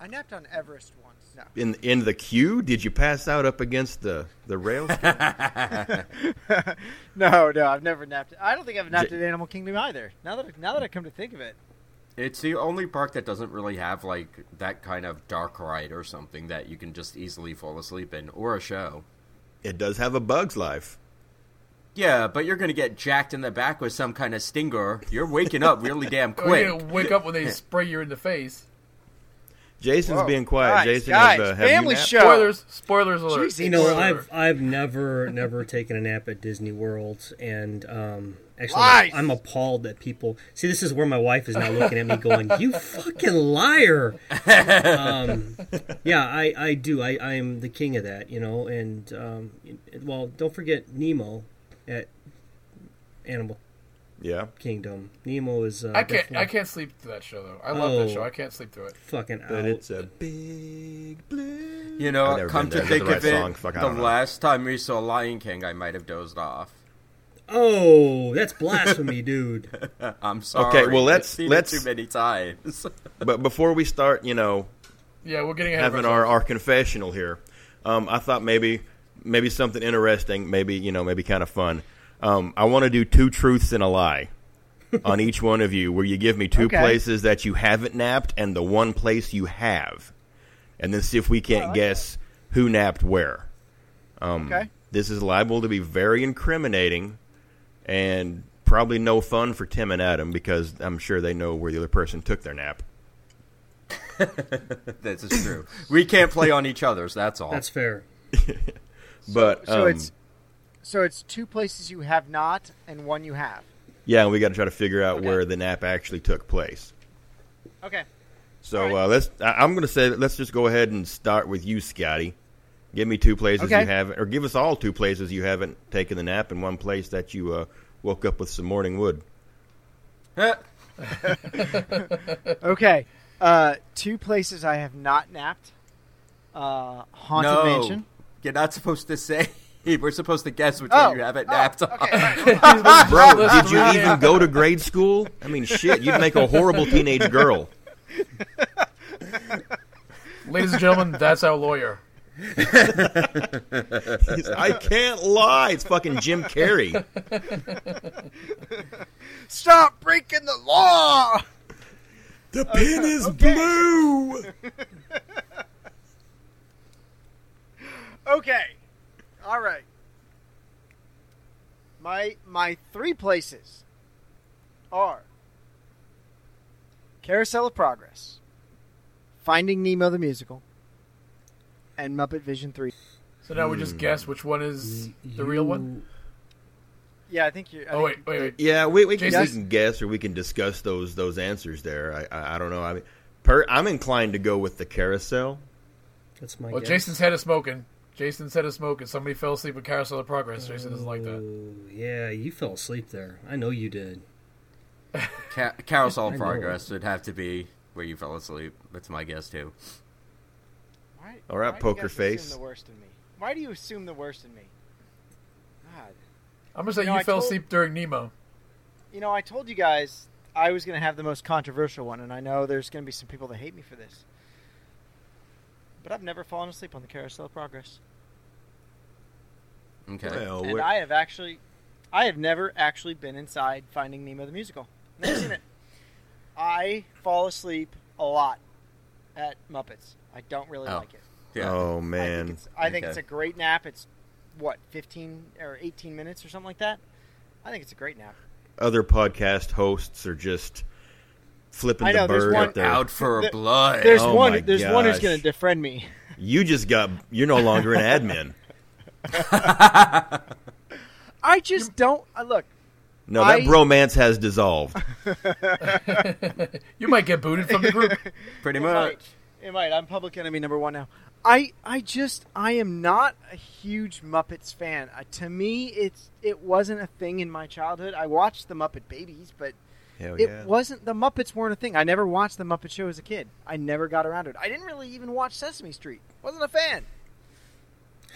[SPEAKER 3] I napped on Everest once. No.
[SPEAKER 6] in in the queue. Did you pass out up against the the rails?
[SPEAKER 3] No, no, I've never napped. I don't think I've napped
[SPEAKER 6] J-
[SPEAKER 3] at Animal Kingdom either. Now that now that I come to think of it,
[SPEAKER 4] It's the only park that doesn't really have like that kind of dark ride or something that you can just easily fall asleep in or a show.
[SPEAKER 6] it does have a Bug's Life.
[SPEAKER 4] Yeah, but you're gonna get jacked in the back with some kind of stinger. You're waking up really damn
[SPEAKER 7] you're
[SPEAKER 4] quick.
[SPEAKER 7] gonna wake up when they spray you in the face.
[SPEAKER 6] Jason's
[SPEAKER 3] Whoa.
[SPEAKER 6] being quiet.
[SPEAKER 3] Guys,
[SPEAKER 6] Jason,
[SPEAKER 3] guys,
[SPEAKER 6] have, uh, have
[SPEAKER 3] family
[SPEAKER 6] you
[SPEAKER 3] show.
[SPEAKER 7] Spoilers. Spoilers alert.
[SPEAKER 3] Jeez,
[SPEAKER 5] You know,
[SPEAKER 7] Spoiler
[SPEAKER 5] I've. I've never never taken a nap at Disney World, and um, actually,
[SPEAKER 3] Lies!
[SPEAKER 5] I'm appalled that people see. This is where my wife is now looking at me, going, "You fucking liar!" um, yeah, I I do. I I am the king of that, you know. And um, well, don't forget Nemo at Animal
[SPEAKER 6] Yeah.
[SPEAKER 5] Kingdom. Nemo is. Uh,
[SPEAKER 7] I can't.
[SPEAKER 5] definitely
[SPEAKER 7] I can't sleep through that show though. I love that
[SPEAKER 5] Oh.
[SPEAKER 7] show. I can't sleep through it.
[SPEAKER 5] Fucking
[SPEAKER 6] But
[SPEAKER 5] out.
[SPEAKER 6] it's a big blue.
[SPEAKER 4] You know, come to think
[SPEAKER 6] that
[SPEAKER 4] of it.
[SPEAKER 6] Fuck,
[SPEAKER 4] the
[SPEAKER 6] don't know.
[SPEAKER 4] last time we saw Lion King, I might have dozed off.
[SPEAKER 5] oh, that's blasphemy, dude.
[SPEAKER 4] I'm sorry.
[SPEAKER 6] Okay,
[SPEAKER 4] well,
[SPEAKER 6] let's-
[SPEAKER 4] seen
[SPEAKER 6] let's-
[SPEAKER 4] it too many times.
[SPEAKER 6] But before we start, you know,
[SPEAKER 7] Yeah, we're getting ahead
[SPEAKER 6] having
[SPEAKER 7] of
[SPEAKER 6] our, our confessional here, um, I thought maybe maybe something interesting, maybe you know, maybe kind of fun. Um, I want to do two truths and a lie on each one of you, where you give me two
[SPEAKER 3] Okay.
[SPEAKER 6] places that you haven't napped and the one place you have, and then see if we can't
[SPEAKER 3] like
[SPEAKER 6] guess who napped where. Um,
[SPEAKER 3] Okay.
[SPEAKER 6] This is liable to be very incriminating and probably no fun for Tim and Adam because I'm sure they know where the other person took their nap.
[SPEAKER 4] This is true. we can't play on each other's. That's all.
[SPEAKER 5] That's fair.
[SPEAKER 6] But
[SPEAKER 3] So
[SPEAKER 6] um,
[SPEAKER 3] it's so it's two places you have not and one you have.
[SPEAKER 6] yeah, and we got to try to figure out
[SPEAKER 3] Okay.
[SPEAKER 6] where the nap actually took place.
[SPEAKER 3] Okay.
[SPEAKER 6] So
[SPEAKER 3] All right.
[SPEAKER 6] uh, let's. I, I'm going to say let's just go ahead and start with you, Scotty. Give me two places
[SPEAKER 3] Okay.
[SPEAKER 6] you haven't, or give us all two places you haven't taken the nap, and one place that you uh, woke up with some morning wood.
[SPEAKER 3] Okay. Uh, two places I have not napped. Uh, haunted
[SPEAKER 4] no,
[SPEAKER 3] mansion.
[SPEAKER 4] you're not supposed to say. We're supposed to guess which
[SPEAKER 3] Oh,
[SPEAKER 4] one you have at
[SPEAKER 3] oh,
[SPEAKER 4] napped on.
[SPEAKER 3] okay, right.
[SPEAKER 6] Bro, did you even go to grade school? I mean, shit, you'd make a horrible teenage girl.
[SPEAKER 7] Ladies and gentlemen, that's our lawyer.
[SPEAKER 6] I can't lie. It's fucking Jim Carrey.
[SPEAKER 3] Stop breaking the law.
[SPEAKER 6] The pin is
[SPEAKER 3] okay.
[SPEAKER 6] blue.
[SPEAKER 3] Okay. All right. My my three places are Carousel of Progress, Finding Nemo the musical, and Muppet Vision 3.
[SPEAKER 7] So now we just hmm. guess which one is the real one.
[SPEAKER 3] Yeah, I think you I
[SPEAKER 7] Oh wait, wait, wait.
[SPEAKER 6] Yeah, we, we, can, we can guess or we can discuss those those answers there. I I, I don't know. I mean, per, I'm inclined to go with the carousel.
[SPEAKER 5] That's my
[SPEAKER 7] Well,
[SPEAKER 5] guess.
[SPEAKER 7] Jason's head is smoking. Jason's a smoke and Somebody fell asleep with Carousel of Progress. Jason doesn't like that.
[SPEAKER 5] Yeah, you fell asleep there. I know you did.
[SPEAKER 4] Ca- Carousel of. Progress would have to be where you fell asleep. That's my guess too.
[SPEAKER 3] Why,
[SPEAKER 6] All right,
[SPEAKER 3] why do you
[SPEAKER 6] poker
[SPEAKER 3] guys
[SPEAKER 6] face.
[SPEAKER 3] Assume the worst in me. Why do you assume the worst in me? God.
[SPEAKER 7] I'm gonna say
[SPEAKER 3] You know,
[SPEAKER 7] you
[SPEAKER 3] I
[SPEAKER 7] fell
[SPEAKER 3] told-
[SPEAKER 7] asleep during Nemo.
[SPEAKER 3] You know, I told you guys I was going to have the most controversial one, and I know there's going to be some people that hate me for this. But I've never fallen asleep on the Carousel of Progress.
[SPEAKER 4] Okay.
[SPEAKER 6] Well,
[SPEAKER 3] and
[SPEAKER 6] we're-
[SPEAKER 3] I have actually, I have never actually been inside Finding Nemo the musical. Never seen it. I fall asleep a lot at Muppets. I don't really
[SPEAKER 4] Oh.
[SPEAKER 3] like it.
[SPEAKER 4] Yeah.
[SPEAKER 6] Oh
[SPEAKER 3] I think,
[SPEAKER 6] man,
[SPEAKER 3] it's, I think
[SPEAKER 4] Okay.
[SPEAKER 3] it's a great nap. It's what 15 or 18 minutes or something like that. I think it's a great nap.
[SPEAKER 6] other podcast hosts are just flipping
[SPEAKER 3] I know,
[SPEAKER 6] the
[SPEAKER 3] there's
[SPEAKER 6] bird
[SPEAKER 3] one-
[SPEAKER 6] up there.
[SPEAKER 4] Out for
[SPEAKER 3] There-
[SPEAKER 4] blood.
[SPEAKER 3] There's
[SPEAKER 6] Oh
[SPEAKER 3] one.
[SPEAKER 6] my
[SPEAKER 3] There's one who's going to defriend me.
[SPEAKER 6] You just got. You're no longer an admin.
[SPEAKER 3] I just don't. Uh, look,
[SPEAKER 6] No, that
[SPEAKER 3] I-
[SPEAKER 6] bromance has dissolved.
[SPEAKER 7] You might get booted from the group.
[SPEAKER 4] Pretty
[SPEAKER 3] It
[SPEAKER 4] much.
[SPEAKER 3] might. It might. I'm public enemy number one now. I I just I am not a huge Muppets fan. Uh, to me, it's it wasn't a thing in my childhood. I watched the Muppet Babies, but
[SPEAKER 6] Hell
[SPEAKER 3] it
[SPEAKER 6] yeah.
[SPEAKER 3] wasn't the Muppets weren't a thing. I never watched the Muppet Show as a kid. I never got around to it. I didn't really even watch Sesame Street. Wasn't a fan.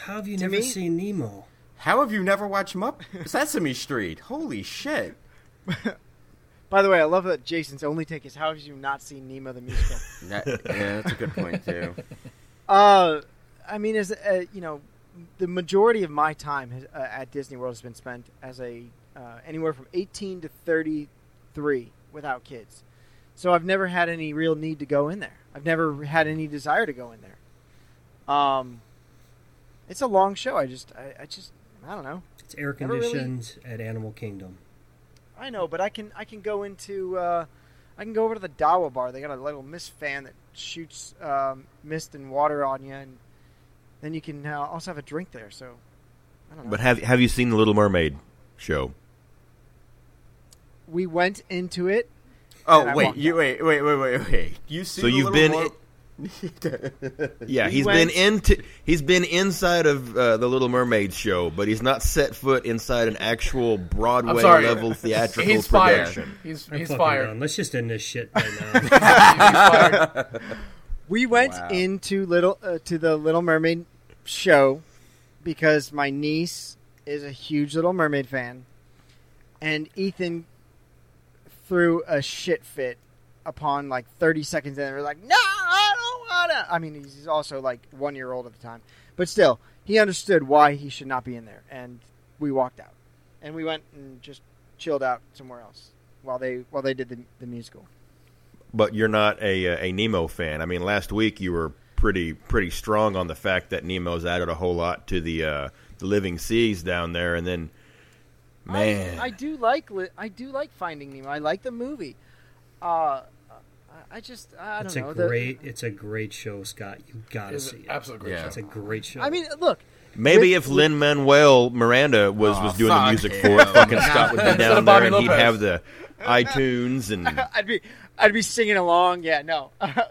[SPEAKER 5] How have you
[SPEAKER 3] To
[SPEAKER 5] never
[SPEAKER 3] me-
[SPEAKER 5] seen Nemo?
[SPEAKER 4] How have you never watched Mupp- Sesame Street? Holy shit.
[SPEAKER 3] By the way, I love that Jason's only take is how have you not seen Nemo the musical?
[SPEAKER 4] That, yeah, that's a good point too.
[SPEAKER 3] Uh, I mean, as uh, you know, the majority of my time has, uh, at Disney World has been spent as a uh, anywhere from 18 to 33 without kids. So I've never had any real need to go in there. I've never had any desire to go in there. Um, it's a long show. I just, I, I just, I don't know.
[SPEAKER 5] It's air
[SPEAKER 3] Never really-
[SPEAKER 5] conditioned at Animal Kingdom.
[SPEAKER 3] I know, but I can, I can go into, uh, I can go over to the Dawa bar. They got a little mist fan that shoots um, mist and water on you, and then you can uh, also have a drink there. So, I don't know.
[SPEAKER 6] But have have you seen the Little Mermaid show?
[SPEAKER 3] We went into it.
[SPEAKER 4] Oh wait, you
[SPEAKER 3] out.
[SPEAKER 4] wait, wait, wait, wait, wait. You see?
[SPEAKER 6] So
[SPEAKER 4] the
[SPEAKER 6] you've
[SPEAKER 4] little
[SPEAKER 6] been
[SPEAKER 4] Mer-
[SPEAKER 6] Yeah,
[SPEAKER 3] We
[SPEAKER 6] he's
[SPEAKER 3] went-
[SPEAKER 6] been into he's been inside of uh, the Little Mermaid show, but he's not set foot inside an actual Broadway
[SPEAKER 7] sorry.
[SPEAKER 6] level theatrical
[SPEAKER 7] He's fired.
[SPEAKER 6] production.
[SPEAKER 7] He's he's fired.
[SPEAKER 5] done. Let's just end this shit right now.
[SPEAKER 3] We went
[SPEAKER 4] Wow.
[SPEAKER 3] into little uh, to the Little Mermaid show because my niece is a huge Little Mermaid fan, and Ethan threw a shit fit upon like 30 seconds in. We're like, no, I don't wanna. I mean, he's also like one year old at the time, but still, he understood why he should not be in there, and we walked out, and we went and just chilled out somewhere else while they while they did the the musical.
[SPEAKER 6] But you're not a a Nemo fan. I mean, last week you were pretty pretty strong on the fact that Nemo's added a whole lot to the uh, the living seas down there, and then man,
[SPEAKER 3] I, I do like I do like Finding Nemo. I like the movie. Uh, I- I just I
[SPEAKER 5] It's
[SPEAKER 3] don't
[SPEAKER 5] a
[SPEAKER 3] know. the-
[SPEAKER 5] great, it's a great show, Scott. You gotta
[SPEAKER 7] It's
[SPEAKER 5] see it.
[SPEAKER 7] Absolutely great
[SPEAKER 4] Yeah.
[SPEAKER 5] It's a great show.
[SPEAKER 3] I mean, look,
[SPEAKER 6] maybe
[SPEAKER 3] with-
[SPEAKER 6] if Lin Manuel Miranda was
[SPEAKER 4] Oh,
[SPEAKER 6] was doing the music
[SPEAKER 4] him.
[SPEAKER 6] for it, fucking Scott would be down there,
[SPEAKER 7] Bobby
[SPEAKER 6] and he'd have the iTunes and
[SPEAKER 3] I'd be I'd be singing along. Yeah, no. I,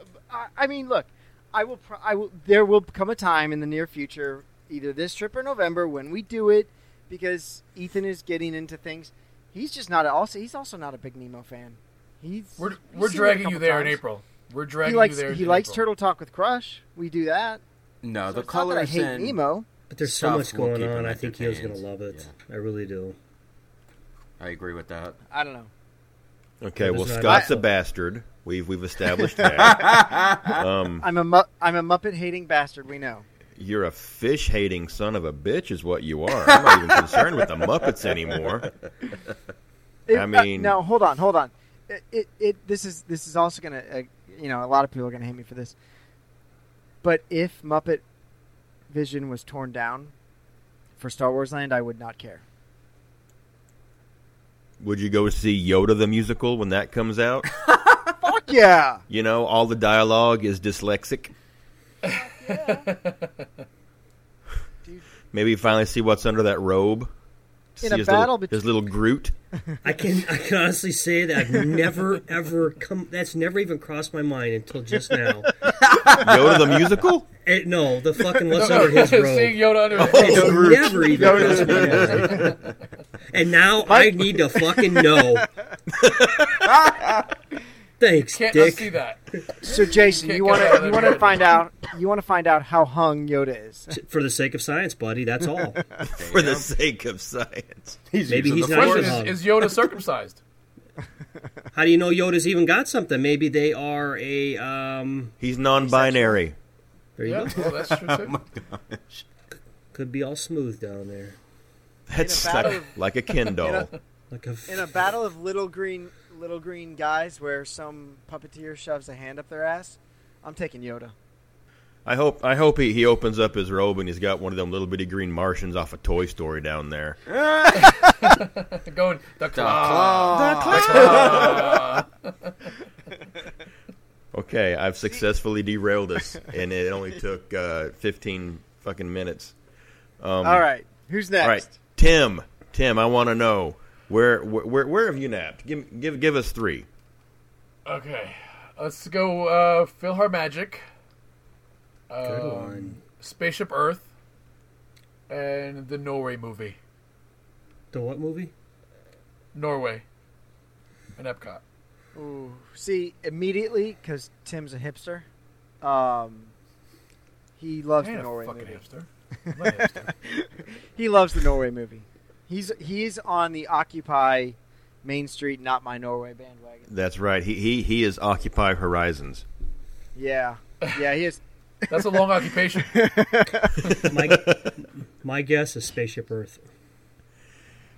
[SPEAKER 3] I mean, look, I will. Pro- I will. There will come a time in the near future, either this trip or November, when we do it, because Ethan is getting into things. He's just not. Also, he's also not a big Nemo fan. He's
[SPEAKER 7] We're
[SPEAKER 3] he's
[SPEAKER 7] we're
[SPEAKER 3] seen it a
[SPEAKER 7] dragging you there in. April. We're dragging
[SPEAKER 3] He likes
[SPEAKER 7] you there.
[SPEAKER 3] he
[SPEAKER 7] in
[SPEAKER 3] likes
[SPEAKER 7] April.
[SPEAKER 3] Turtle Talk with Crush. We do that.
[SPEAKER 4] No,
[SPEAKER 3] So
[SPEAKER 4] the
[SPEAKER 3] it's not that I hate Nemo.
[SPEAKER 5] but there's so much going on. I think he was gonna love it.
[SPEAKER 4] Yeah.
[SPEAKER 5] I really do.
[SPEAKER 4] I agree with that.
[SPEAKER 3] I don't know.
[SPEAKER 6] okay.
[SPEAKER 5] Yeah,
[SPEAKER 6] Well, Scott's a bastard. We've we've established that. um,
[SPEAKER 3] I'm a mu- I'm a Muppet hating bastard. We know.
[SPEAKER 6] You're a fish hating son of a bitch, is what you are. I'm not even concerned with the Muppets anymore.
[SPEAKER 3] It-
[SPEAKER 6] I
[SPEAKER 3] uh,
[SPEAKER 6] mean-
[SPEAKER 3] no, hold on, hold on. It, it, it this is this is also gonna, uh, you know, a lot of people are gonna hate me for this. But if Muppet Vision was torn down for Star Wars Land, I would not care.
[SPEAKER 6] Would you go see Yoda the musical when that comes out?
[SPEAKER 3] Fuck yeah!
[SPEAKER 6] You know, all the dialogue is dyslexic.
[SPEAKER 3] Dude.
[SPEAKER 6] Maybe finally see what's under that robe.
[SPEAKER 3] In
[SPEAKER 6] see
[SPEAKER 3] a
[SPEAKER 6] his
[SPEAKER 3] battle
[SPEAKER 6] little,
[SPEAKER 3] between-
[SPEAKER 6] his little Groot.
[SPEAKER 5] I can I can honestly say that I've never ever come. That's never even crossed my mind until just now.
[SPEAKER 6] Yoda the musical?
[SPEAKER 5] Eh, no, the fucking what's under his
[SPEAKER 7] Seeing
[SPEAKER 5] robe.
[SPEAKER 7] Yoda under his
[SPEAKER 6] Oh, Groot.
[SPEAKER 5] never even crossed my mind. And now I need to fucking know. Thanks,
[SPEAKER 7] Can't
[SPEAKER 5] Dick.
[SPEAKER 7] unsee that.
[SPEAKER 3] So Jason,
[SPEAKER 7] Can't
[SPEAKER 3] you
[SPEAKER 7] get
[SPEAKER 3] want
[SPEAKER 7] out
[SPEAKER 3] to you want to
[SPEAKER 7] head.
[SPEAKER 3] find out you want to find out how hung Yoda is.
[SPEAKER 5] For the sake of science, buddy, that's all.
[SPEAKER 6] For the sake of science.
[SPEAKER 4] He's
[SPEAKER 5] Maybe
[SPEAKER 4] using
[SPEAKER 5] he's
[SPEAKER 4] the
[SPEAKER 5] not
[SPEAKER 7] Question
[SPEAKER 5] even
[SPEAKER 4] Force.
[SPEAKER 5] hung.
[SPEAKER 7] is, is Yoda circumcised?
[SPEAKER 5] How do you know Yoda's even got something? Maybe they are a um.
[SPEAKER 6] He's non binary.
[SPEAKER 5] There you
[SPEAKER 7] Yeah,
[SPEAKER 5] go.
[SPEAKER 7] well, that's true too.
[SPEAKER 5] Could be all smooth down there,
[SPEAKER 6] That's
[SPEAKER 3] In a battle
[SPEAKER 6] like,
[SPEAKER 3] of-
[SPEAKER 6] like a Ken doll.
[SPEAKER 5] like a.
[SPEAKER 3] In a battle of little green little green guys, where some puppeteer shoves a hand up their ass, I'm taking Yoda.
[SPEAKER 6] I hope I hope he, he opens up his robe and he's got one of them little bitty green Martians off of Toy Story down there.
[SPEAKER 7] Going the
[SPEAKER 4] The
[SPEAKER 7] claw.
[SPEAKER 4] claw.
[SPEAKER 7] The claw.
[SPEAKER 6] Okay, I've successfully derailed us, and it only took uh, 15 fucking minutes. Um,
[SPEAKER 3] All right, who's next?
[SPEAKER 6] All right, Tim. Tim, I want to know where, where where have you napped? Give give give us three.
[SPEAKER 7] Okay, let's go. Uh, PhilharMagic,
[SPEAKER 5] Good
[SPEAKER 7] um,
[SPEAKER 5] one.
[SPEAKER 7] Spaceship Earth, and the Norway movie.
[SPEAKER 5] The what movie?
[SPEAKER 7] Norway, and Epcot.
[SPEAKER 3] Ooh, see immediately because Tim's a hipster. Um, he loves
[SPEAKER 7] I ain't
[SPEAKER 3] the
[SPEAKER 7] a
[SPEAKER 3] Norway
[SPEAKER 7] fucking
[SPEAKER 3] movie.
[SPEAKER 7] hipster. I'm a hipster.
[SPEAKER 3] He loves the Norway movie. He's he's on the Occupy Main Street, not my Norway bandwagon.
[SPEAKER 6] That's right. He he he is Occupy Horizons.
[SPEAKER 3] Yeah, yeah, he is.
[SPEAKER 7] That's a long occupation.
[SPEAKER 5] My my guess is Spaceship Earth.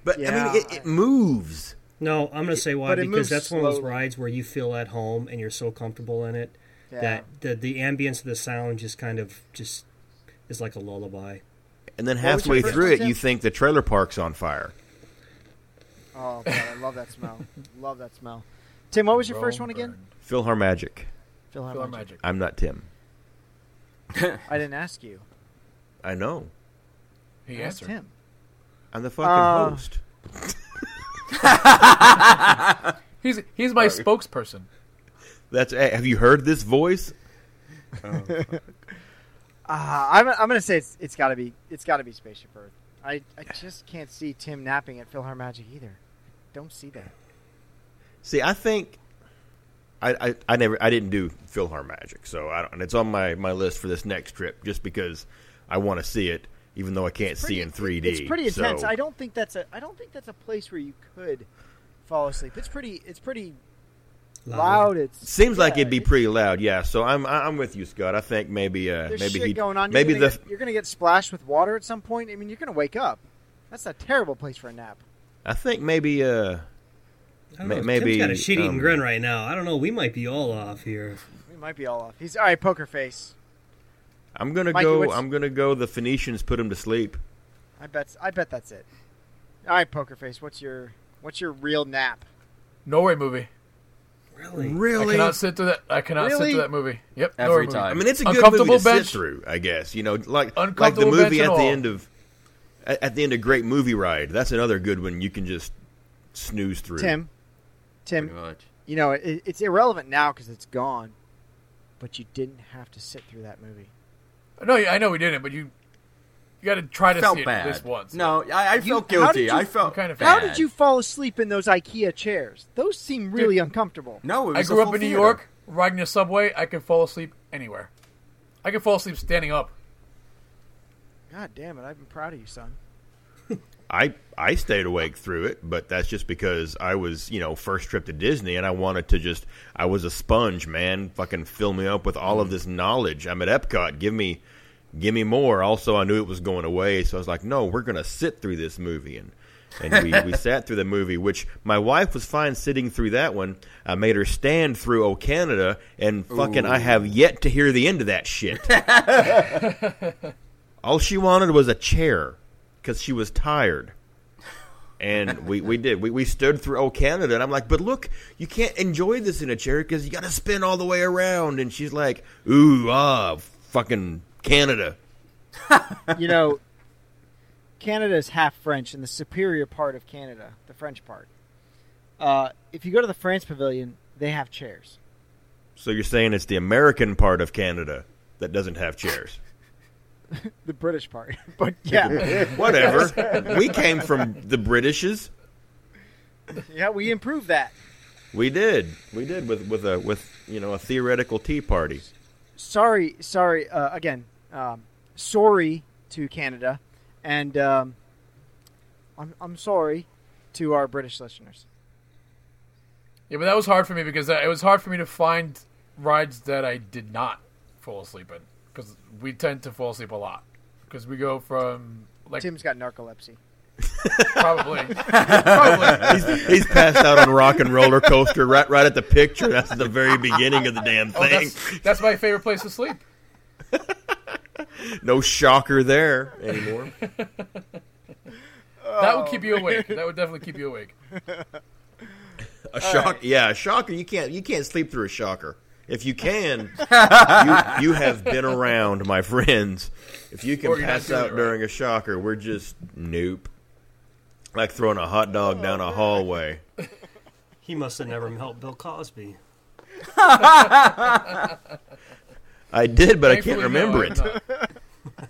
[SPEAKER 6] But I
[SPEAKER 3] Yeah.
[SPEAKER 6] mean, it, it moves.
[SPEAKER 5] No, I'm going to say why because
[SPEAKER 3] moves
[SPEAKER 5] that's one of those rides where you feel at home and you're so comfortable in it
[SPEAKER 3] Yeah.
[SPEAKER 5] that the the ambience of the sound just kind of just is like a lullaby.
[SPEAKER 6] And then
[SPEAKER 3] What
[SPEAKER 6] halfway through it,
[SPEAKER 3] Tim?
[SPEAKER 6] you think the trailer park's on fire.
[SPEAKER 3] Oh god, I love that smell. love that smell. Tim, what was your first one again?
[SPEAKER 7] burned.
[SPEAKER 6] PhilharMagic.
[SPEAKER 3] Philhar
[SPEAKER 7] PhilharMagic.
[SPEAKER 3] Magic.
[SPEAKER 6] I'm not Tim.
[SPEAKER 3] I didn't ask you.
[SPEAKER 6] I know.
[SPEAKER 7] He
[SPEAKER 3] I asked
[SPEAKER 7] answered.
[SPEAKER 3] him.
[SPEAKER 6] I'm the fucking
[SPEAKER 3] Uh,
[SPEAKER 6] host.
[SPEAKER 7] He's he's my spokesperson.
[SPEAKER 6] That's. Have you heard this voice?
[SPEAKER 3] Uh, I'm, I'm gonna say it's it's gotta be it's gotta be Spaceship Earth. I, I just can't see Tim napping at PhilharMagic either. Don't see that.
[SPEAKER 6] See, I think I, I, I never I didn't do PhilharMagic, so I don't, and it's on my, my list for this next trip just because I want to see it, even though I can't see in 3D.
[SPEAKER 3] It's pretty intense.
[SPEAKER 6] So,
[SPEAKER 3] I don't think that's a I don't think that's a place where you could fall asleep. It's pretty it's pretty loud. It's
[SPEAKER 6] Seems like it'd be pretty loud, yeah. So I'm I'm with you, Scott. I think maybe uh,
[SPEAKER 3] There's
[SPEAKER 6] maybe
[SPEAKER 3] shit
[SPEAKER 6] he
[SPEAKER 3] going on. You're
[SPEAKER 6] maybe
[SPEAKER 3] gonna
[SPEAKER 6] the
[SPEAKER 3] get, you're gonna get splashed with water at some point. I mean, you're gonna wake up. That's a terrible place for a nap.
[SPEAKER 6] I think maybe uh
[SPEAKER 5] I don't
[SPEAKER 6] Ma-
[SPEAKER 5] know.
[SPEAKER 6] maybe,
[SPEAKER 5] Tim's got a shit-eating
[SPEAKER 6] um,
[SPEAKER 5] grin right now. I don't know. We might be all off here.
[SPEAKER 3] We might be all off. He's all right. Poker face.
[SPEAKER 6] I'm gonna
[SPEAKER 3] Mikey,
[SPEAKER 6] go
[SPEAKER 3] what's-
[SPEAKER 6] I'm gonna go the Phoenicians put him to sleep.
[SPEAKER 3] I bet. I bet that's it. All right, poker face. What's your What's your real nap?
[SPEAKER 7] Norway movie.
[SPEAKER 5] Really?
[SPEAKER 7] I cannot sit through that. I cannot sit through that movie. Yep.
[SPEAKER 4] Every
[SPEAKER 7] movie.
[SPEAKER 4] time.
[SPEAKER 6] I mean, it's a good movie to
[SPEAKER 7] bench.
[SPEAKER 6] sit through, I guess. You know, like like the movie at the
[SPEAKER 7] all.
[SPEAKER 6] end of at, at the end of Great Movie Ride. That's another good one you can just snooze through.
[SPEAKER 3] Tim. Tim.
[SPEAKER 4] much.
[SPEAKER 3] You know it, it's irrelevant now because it's gone. But you didn't have to sit through that movie.
[SPEAKER 7] No, I know we didn't, but you you got to try to
[SPEAKER 4] felt
[SPEAKER 7] see it
[SPEAKER 4] bad.
[SPEAKER 7] at least once.
[SPEAKER 4] No, I, I felt
[SPEAKER 3] how
[SPEAKER 4] guilty.
[SPEAKER 3] you-
[SPEAKER 4] I felt
[SPEAKER 7] kind of-
[SPEAKER 4] bad.
[SPEAKER 3] How did you fall asleep in those IKEA chairs? Those seem really uncomfortable.
[SPEAKER 4] No, it
[SPEAKER 7] I
[SPEAKER 4] was a
[SPEAKER 7] grew up
[SPEAKER 4] full
[SPEAKER 7] in New. York, riding a subway. I could fall asleep anywhere. I could fall asleep standing up.
[SPEAKER 3] God damn it! I've been proud of you, son.
[SPEAKER 6] I I stayed awake through it, but that's just because I was, you know, first trip to Disney and I wanted to just I was a sponge, man. Fucking fill me up with all of this knowledge. I'm at Epcot, give me give me more. Also I knew it was going away, so I was like, No, we're gonna sit through this movie and and we, we sat through the movie, which my wife was fine sitting through that one. I made her stand through O Canada, and fucking, I have yet to hear the end of that shit. All she wanted was a chair because she was tired. And we, we did. We, we stood through O Canada, and I'm like, but look, you can't enjoy this in a chair because you got to spin all the way around. And she's like, ooh, ah, fucking Canada.
[SPEAKER 3] you know, Canada is half French, and the superior part of Canada, the French part. Uh, if you go to the France Pavilion, they have chairs.
[SPEAKER 6] So you're saying it's the American part of Canada that doesn't have chairs?
[SPEAKER 3] The British part, but yeah,
[SPEAKER 6] Whatever. we came from the Britishes.
[SPEAKER 3] yeah, we improved that.
[SPEAKER 6] We did. We did with with a with you know a theoretical tea party.
[SPEAKER 3] Sorry, sorry. Uh, again, um, sorry to Canada, and um, I'm I'm sorry to our British listeners.
[SPEAKER 7] Yeah, but that was hard for me because uh, it was hard for me to find rides that I did not fall asleep in because we tend to fall asleep a lot because we go from like
[SPEAKER 3] Tim's got narcolepsy.
[SPEAKER 7] probably probably
[SPEAKER 6] He's, he's passed out on rock and roller coaster right right at the picture. That's the very beginning of the damn
[SPEAKER 7] oh,
[SPEAKER 6] thing.
[SPEAKER 7] that's that's my favorite place to sleep.
[SPEAKER 6] No shocker there anymore.
[SPEAKER 7] That would keep you awake. That would definitely keep you awake.
[SPEAKER 6] A shock, yeah, a shocker. You can't you can't sleep through a shocker. If you can, you, you have been around, my friends. If you can
[SPEAKER 7] Or you're not
[SPEAKER 6] pass out
[SPEAKER 7] right.
[SPEAKER 6] during a shocker, we're just nope. Like throwing a hot dog oh, down a hallway.
[SPEAKER 5] He must have never met Bill Cosby.
[SPEAKER 6] I did, but I can't remember
[SPEAKER 7] no,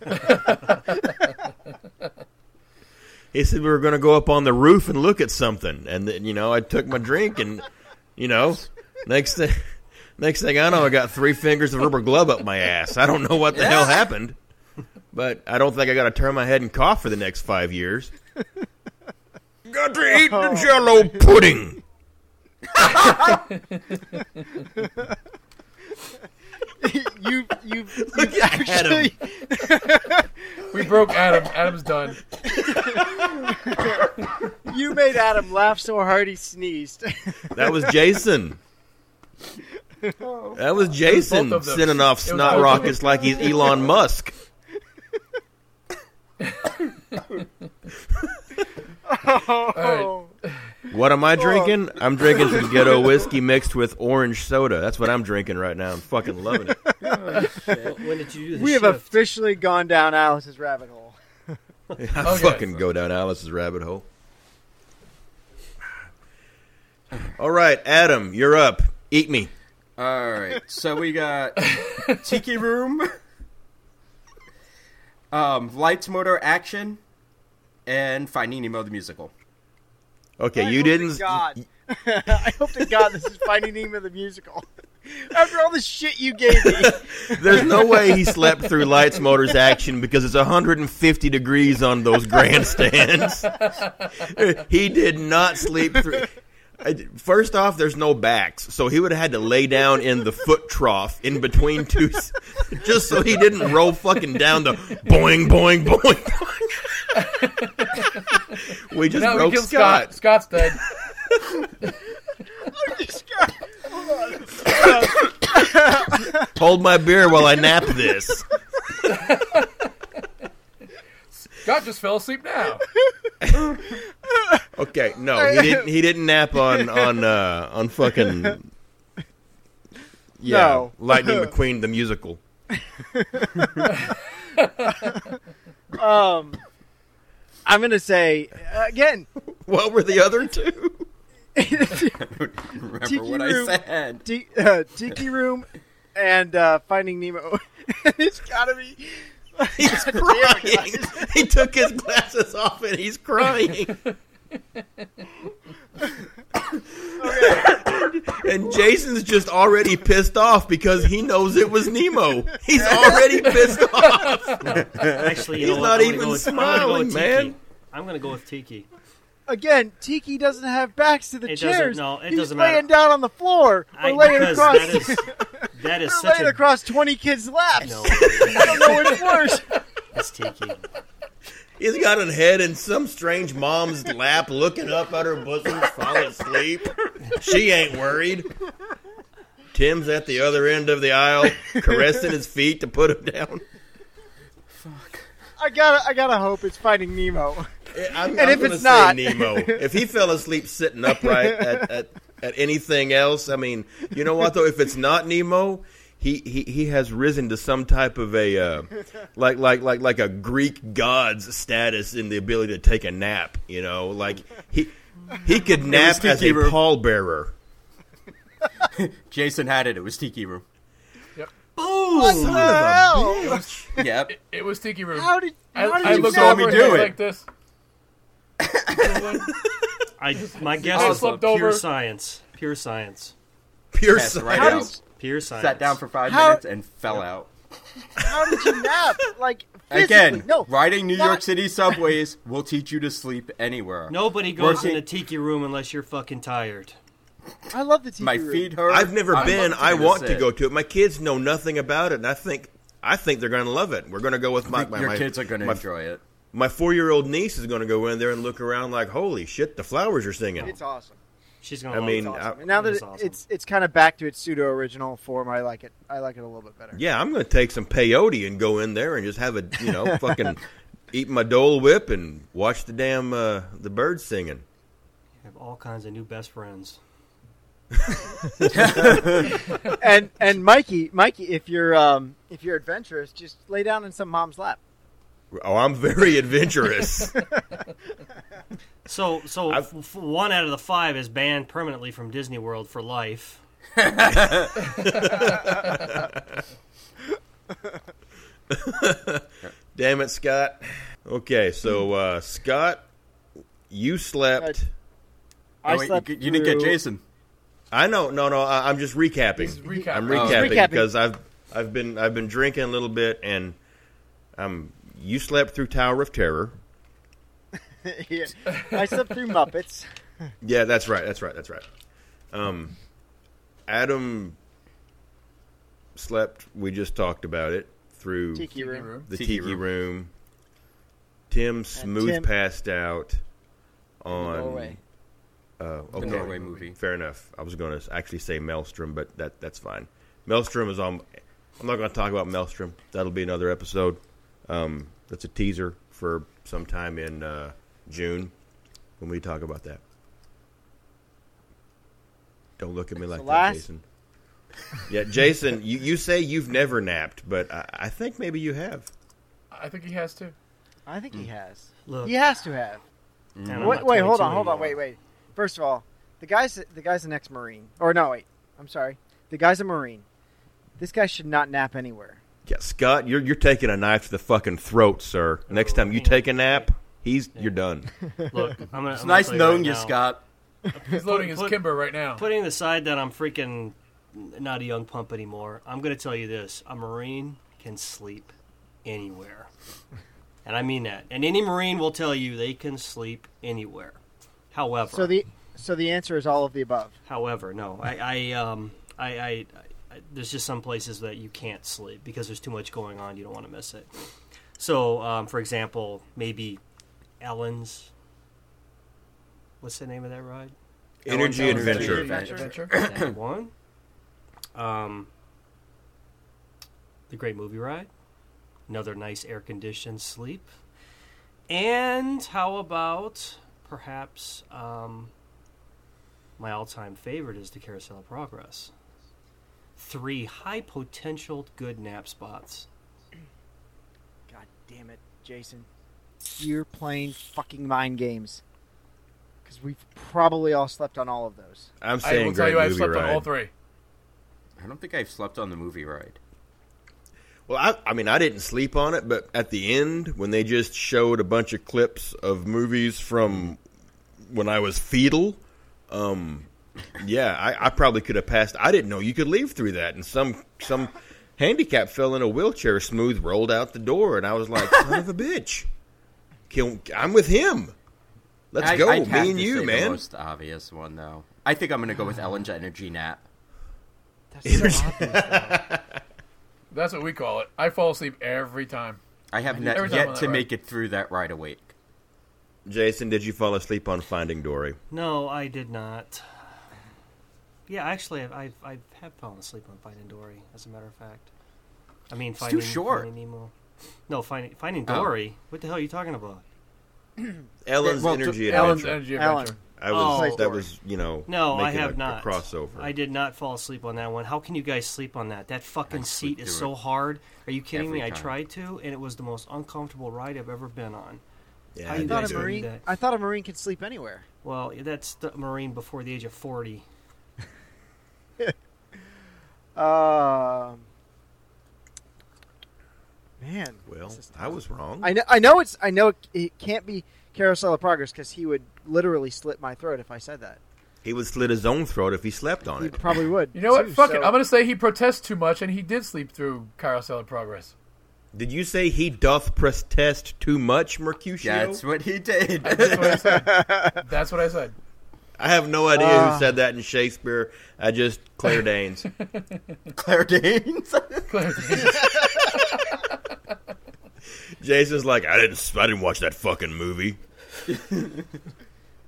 [SPEAKER 6] it. He said we were going to go up on the roof and look at something, and then you know I took my drink, and you know, next thing, next thing I know, I got three fingers of rubber glove up my ass. I don't know what the hell happened, but I don't think I got to turn my head and cough for the next five years. got to eat the oh, Jello pudding.
[SPEAKER 3] you you
[SPEAKER 6] Look
[SPEAKER 3] you
[SPEAKER 6] at Adam.
[SPEAKER 7] We broke Adam. Adam's done.
[SPEAKER 3] you made Adam laugh so hard he sneezed.
[SPEAKER 6] That was Jason. Oh. That was Jason
[SPEAKER 7] both of
[SPEAKER 6] sending off snot
[SPEAKER 7] both of
[SPEAKER 6] rockets like he's Elon Musk.
[SPEAKER 3] oh,
[SPEAKER 6] What am I drinking? I'm drinking some ghetto whiskey mixed with orange soda. That's what I'm drinking right now. I'm fucking loving it.
[SPEAKER 5] Well, when did you do the
[SPEAKER 3] we have
[SPEAKER 5] shift?
[SPEAKER 3] officially gone down Alice's rabbit hole.
[SPEAKER 6] I
[SPEAKER 7] Okay.
[SPEAKER 6] fucking go down Alice's rabbit hole. All right, Adam, you're up. Eat me.
[SPEAKER 4] All right, so we got Tiki Room, um, Lights, Motor, Action, and Finding Nemo the musical.
[SPEAKER 6] Okay,
[SPEAKER 3] I
[SPEAKER 6] you didn't.
[SPEAKER 3] God. I hope to God this is Finding Nemo the musical. After all the shit you gave me,
[SPEAKER 6] There's no way he slept through Lights, Motors, Action because it's 150 degrees on those grandstands. he did not sleep through. I- First off, there's no backs, so he would have had to lay down in the foot trough in between two, just so he didn't roll fucking down the boing boing boing. boing. we just
[SPEAKER 7] Now we
[SPEAKER 6] broke
[SPEAKER 7] killed
[SPEAKER 6] Scott.
[SPEAKER 7] Scott. Scott's dead.
[SPEAKER 6] Hold my beer while I nap this.
[SPEAKER 7] Scott just fell asleep now.
[SPEAKER 6] Okay, no, he didn't. He didn't nap on on uh, on fucking. Yeah,
[SPEAKER 3] No.
[SPEAKER 6] Lightning McQueen the musical.
[SPEAKER 3] Um, I'm gonna say uh, again.
[SPEAKER 6] What were the other two?
[SPEAKER 4] Remember
[SPEAKER 3] Tiki
[SPEAKER 4] what
[SPEAKER 3] room.
[SPEAKER 4] I said?
[SPEAKER 3] T- uh, Tiki Room and uh, Finding Nemo. it's gotta be.
[SPEAKER 6] He's crying. he took his glasses off and he's crying. and Jason's just already pissed off because he knows it was Nemo. He's already pissed off.
[SPEAKER 5] Actually, you
[SPEAKER 6] He's
[SPEAKER 5] know
[SPEAKER 6] not?
[SPEAKER 5] I'm gonna
[SPEAKER 6] even
[SPEAKER 5] go with, I'm gonna go
[SPEAKER 6] smiling,
[SPEAKER 5] with
[SPEAKER 6] man.
[SPEAKER 5] Tiki. I'm gonna go with Tiki.
[SPEAKER 3] Again, Tiki doesn't have backs to the
[SPEAKER 5] It doesn't-
[SPEAKER 3] chairs.
[SPEAKER 5] no, it
[SPEAKER 3] He's
[SPEAKER 5] doesn't
[SPEAKER 3] laying
[SPEAKER 5] matter.
[SPEAKER 3] down on the floor or
[SPEAKER 5] I,
[SPEAKER 3] laying
[SPEAKER 5] because
[SPEAKER 3] across.
[SPEAKER 5] that is that is
[SPEAKER 3] or
[SPEAKER 5] such
[SPEAKER 3] laying
[SPEAKER 5] a
[SPEAKER 3] across twenty kids' laps.
[SPEAKER 5] no.
[SPEAKER 3] I don't know which worse.
[SPEAKER 5] It's Tiki.
[SPEAKER 6] He's got a head in some strange mom's lap, looking up at her bosom, falling asleep. She ain't worried. Tim's at the other end of the aisle, caressing his feet to put him down.
[SPEAKER 3] I gotta, I gotta hope it's Finding Nemo.
[SPEAKER 6] I'm,
[SPEAKER 3] And
[SPEAKER 6] I'm
[SPEAKER 3] if it's
[SPEAKER 6] say
[SPEAKER 3] not-
[SPEAKER 6] Nemo. If he fell asleep sitting upright at, at, at anything else, I mean, you know what though? If it's not Nemo, he, he, he has risen to some type of a uh, like like like like a Greek god's status in the ability to take a nap. You know, like he he could nap as a
[SPEAKER 4] Tiki Room.
[SPEAKER 6] pallbearer.
[SPEAKER 4] Jason had it. It was Tiki Room.
[SPEAKER 3] What the hell?
[SPEAKER 4] Yep.
[SPEAKER 7] It was Tiki Room.
[SPEAKER 3] How did,
[SPEAKER 7] I,
[SPEAKER 3] how did
[SPEAKER 7] I
[SPEAKER 3] you
[SPEAKER 7] looked
[SPEAKER 4] saw
[SPEAKER 7] over
[SPEAKER 4] me do
[SPEAKER 7] was
[SPEAKER 4] it.
[SPEAKER 7] like this.
[SPEAKER 5] I my guess
[SPEAKER 7] I
[SPEAKER 5] is pure
[SPEAKER 7] over.
[SPEAKER 5] science. Pure science.
[SPEAKER 6] Pure
[SPEAKER 4] Passed
[SPEAKER 6] science.
[SPEAKER 4] right out.
[SPEAKER 3] did-
[SPEAKER 5] Pure science.
[SPEAKER 4] Sat down for five
[SPEAKER 3] How-
[SPEAKER 4] minutes and fell out.
[SPEAKER 3] How did you nap? Like physically?
[SPEAKER 4] Again,
[SPEAKER 3] no.
[SPEAKER 4] riding New
[SPEAKER 3] not-
[SPEAKER 4] York City subways will teach you to sleep anywhere.
[SPEAKER 5] Nobody goes
[SPEAKER 4] Working-
[SPEAKER 5] in a tiki room unless you're fucking tired.
[SPEAKER 3] I love the Tiki
[SPEAKER 4] My
[SPEAKER 3] Room.
[SPEAKER 4] feet hurt.
[SPEAKER 6] I've never
[SPEAKER 4] I'm
[SPEAKER 6] been. I
[SPEAKER 4] to
[SPEAKER 6] want to go to it. My kids know nothing about it, and I think I think they're going to love it. We're going to go with my, my
[SPEAKER 4] Your
[SPEAKER 6] my,
[SPEAKER 4] kids are going to enjoy it.
[SPEAKER 6] My four year old niece is going to go in there and look around like, holy shit, the flowers are singing.
[SPEAKER 3] It's awesome.
[SPEAKER 5] She's gonna.
[SPEAKER 6] I mean,
[SPEAKER 5] it.
[SPEAKER 3] Awesome.
[SPEAKER 6] I-
[SPEAKER 3] now that
[SPEAKER 5] It's
[SPEAKER 3] it-
[SPEAKER 5] awesome.
[SPEAKER 3] it's it's kind of back to its pseudo original form, I like it. I like it a little bit better.
[SPEAKER 6] Yeah, I'm going to take some peyote and go in there and just have a, you know, fucking eat my Dole Whip and watch the damn uh, the birds singing.
[SPEAKER 5] have all kinds of new best friends.
[SPEAKER 3] And and Mikey, Mikey, if you're um if you're adventurous, just lay down in some mom's lap.
[SPEAKER 6] Oh, I'm very adventurous.
[SPEAKER 5] So, so
[SPEAKER 6] I've-
[SPEAKER 5] f- one out of the five is banned permanently from Disney World for life.
[SPEAKER 6] Damn it, Scott. Okay, so uh, Scott, you slept.
[SPEAKER 3] I
[SPEAKER 4] Oh, wait,
[SPEAKER 3] slept
[SPEAKER 4] you, you didn't get Jason.
[SPEAKER 6] I know, no, no. I, I'm just recapping.
[SPEAKER 7] He's recapping.
[SPEAKER 6] I'm
[SPEAKER 7] Oh.
[SPEAKER 6] recapping,
[SPEAKER 3] Recapping.
[SPEAKER 6] because I've I've been I've been drinking a little bit, and I'm. you slept through Tower of Terror.
[SPEAKER 3] yeah. I slept through Muppets.
[SPEAKER 6] Yeah, that's right. That's right. That's right. Um, Adam slept. We just talked about it through
[SPEAKER 3] Tiki
[SPEAKER 7] Tiki
[SPEAKER 3] room.
[SPEAKER 7] Room.
[SPEAKER 6] the
[SPEAKER 4] Tiki
[SPEAKER 6] tiki,
[SPEAKER 4] room.
[SPEAKER 6] room. Tim smooth
[SPEAKER 3] Tim-
[SPEAKER 6] passed out on
[SPEAKER 3] Norway.
[SPEAKER 6] Uh,
[SPEAKER 4] The. Norway movie.
[SPEAKER 6] Fair enough. I was going to actually say Maelstrom, but that that's fine. Maelstrom is on. I'm not going to talk about Maelstrom. That'll be another episode. Um, that's a teaser for sometime in uh, June when we talk about that. Don't look at me like that, Jason. Yeah, Jason, you, you say you've never napped, but I, I think maybe you have.
[SPEAKER 7] I think he has to.
[SPEAKER 3] I think he has.
[SPEAKER 5] Look,
[SPEAKER 3] He has to have.
[SPEAKER 5] and I'm
[SPEAKER 3] Wait, wait, hold on, hold on, wait, wait. First of all, the guy's the guy's an ex-marine. Or no, wait. I'm sorry. The guy's a marine. This guy should not nap anywhere.
[SPEAKER 6] Yeah, Scott, you're you're taking a knife to the fucking throat, sir. Next time you take a nap, he's you're done.
[SPEAKER 5] Look, I'm gonna,
[SPEAKER 4] It's
[SPEAKER 5] I'm
[SPEAKER 4] nice
[SPEAKER 5] gonna
[SPEAKER 4] knowing
[SPEAKER 5] right
[SPEAKER 4] you, Scott.
[SPEAKER 7] He's loading his
[SPEAKER 5] put-
[SPEAKER 7] Kimber right now.
[SPEAKER 5] Putting aside that I'm freaking not a young pump anymore, I'm going to tell you this: a Marine can sleep anywhere, and I mean that. And any Marine will tell you they can sleep anywhere. However,
[SPEAKER 3] So the So the answer is all of the above.
[SPEAKER 5] However, no, I, I, um, I, I, I, there's just some places that you can't sleep because there's too much going on. You don't want to miss it. So, um, for example, maybe Ellen's. What's the name of that ride?
[SPEAKER 6] Energy
[SPEAKER 5] Ellen's
[SPEAKER 6] Adventure.
[SPEAKER 3] Adventure.
[SPEAKER 7] Adventure.
[SPEAKER 5] That one. Um, the Great Movie Ride. Another nice air conditioned sleep. And how about perhaps um, my all time favorite is the Carousel of Progress. Three high potential good nap spots.
[SPEAKER 3] God damn it, Jason. You're playing fucking mind games. Because we've probably all slept on all of those.
[SPEAKER 6] I'm
[SPEAKER 7] I
[SPEAKER 6] saying
[SPEAKER 7] will tell
[SPEAKER 6] great
[SPEAKER 7] you, I've
[SPEAKER 6] movie
[SPEAKER 7] slept
[SPEAKER 6] ride.
[SPEAKER 7] on all three.
[SPEAKER 4] I don't think I've slept on the movie ride.
[SPEAKER 6] Well, I, I mean, I didn't sleep on it, but at the end, when they just showed a bunch of clips of movies from when I was fetal, um, yeah, I, I probably could have passed. I didn't know you could leave through that, and some some handicap fell in a wheelchair, smooth rolled out the door, and I was like, son of a bitch, Kill, I'm with him. Let's
[SPEAKER 4] I,
[SPEAKER 6] go,
[SPEAKER 4] I'd
[SPEAKER 6] me and you,
[SPEAKER 4] say The
[SPEAKER 6] man.
[SPEAKER 4] most obvious one, though. I think I'm going to go with Ellen's Energy Nap.
[SPEAKER 3] That's so obvious.
[SPEAKER 7] That's what we call it. I fall asleep every time.
[SPEAKER 4] I have
[SPEAKER 7] Every
[SPEAKER 4] not
[SPEAKER 7] time
[SPEAKER 4] yet to
[SPEAKER 7] ride.
[SPEAKER 4] make it through that ride awake.
[SPEAKER 6] Jason, did you fall asleep on Finding Dory?
[SPEAKER 5] No, I did not. Yeah, actually, I've, I've, I have fallen asleep on Finding Dory, as a matter of fact. I mean,
[SPEAKER 4] too
[SPEAKER 5] Finding,
[SPEAKER 4] short.
[SPEAKER 5] Finding Nemo. No, Finding, Finding
[SPEAKER 4] Oh.
[SPEAKER 5] Dory. What the hell are you talking about?
[SPEAKER 6] Ellen's
[SPEAKER 4] well, to-
[SPEAKER 6] Energy
[SPEAKER 7] Ellen's
[SPEAKER 6] Adventure.
[SPEAKER 3] Ellen.
[SPEAKER 7] Adventure.
[SPEAKER 6] I was
[SPEAKER 5] Oh.
[SPEAKER 6] that was you know
[SPEAKER 5] No, I have
[SPEAKER 6] a, a
[SPEAKER 5] not.
[SPEAKER 6] crossover.
[SPEAKER 5] I did not fall asleep on that one. How can you guys sleep on that? That fucking
[SPEAKER 4] I
[SPEAKER 5] seat is so
[SPEAKER 4] it
[SPEAKER 5] hard. Are you kidding
[SPEAKER 4] every
[SPEAKER 5] me? I tried to, and it was the most uncomfortable ride I've ever been on.
[SPEAKER 6] Yeah, I
[SPEAKER 3] I thought a
[SPEAKER 5] guys
[SPEAKER 6] too.
[SPEAKER 5] are-
[SPEAKER 3] marine.
[SPEAKER 5] that.
[SPEAKER 3] I thought a marine could sleep anywhere.
[SPEAKER 5] Well, that's the Marine before the age of 40.
[SPEAKER 3] Um, man,
[SPEAKER 6] Well, I was wrong.
[SPEAKER 3] I know. I know it's. I know it, it can't be Carousel of Progress because he would literally slit my throat if I said that.
[SPEAKER 6] he would slit his own throat if he slept on
[SPEAKER 3] He
[SPEAKER 6] it.
[SPEAKER 3] probably would.
[SPEAKER 7] You know what?
[SPEAKER 3] too,
[SPEAKER 7] Fuck
[SPEAKER 3] so-
[SPEAKER 7] it. I'm gonna say he protests too much, and he did sleep through Carousel of Progress.
[SPEAKER 6] Did you say he doth protest too much, Mercutio?
[SPEAKER 4] That's what he did.
[SPEAKER 7] That's what I said. That's what I said.
[SPEAKER 6] I have no idea
[SPEAKER 3] Ah.
[SPEAKER 6] who said that in Shakespeare. I just Claire Danes.
[SPEAKER 4] Claire Danes.
[SPEAKER 6] Jason's like, I didn't, I didn't watch that fucking movie.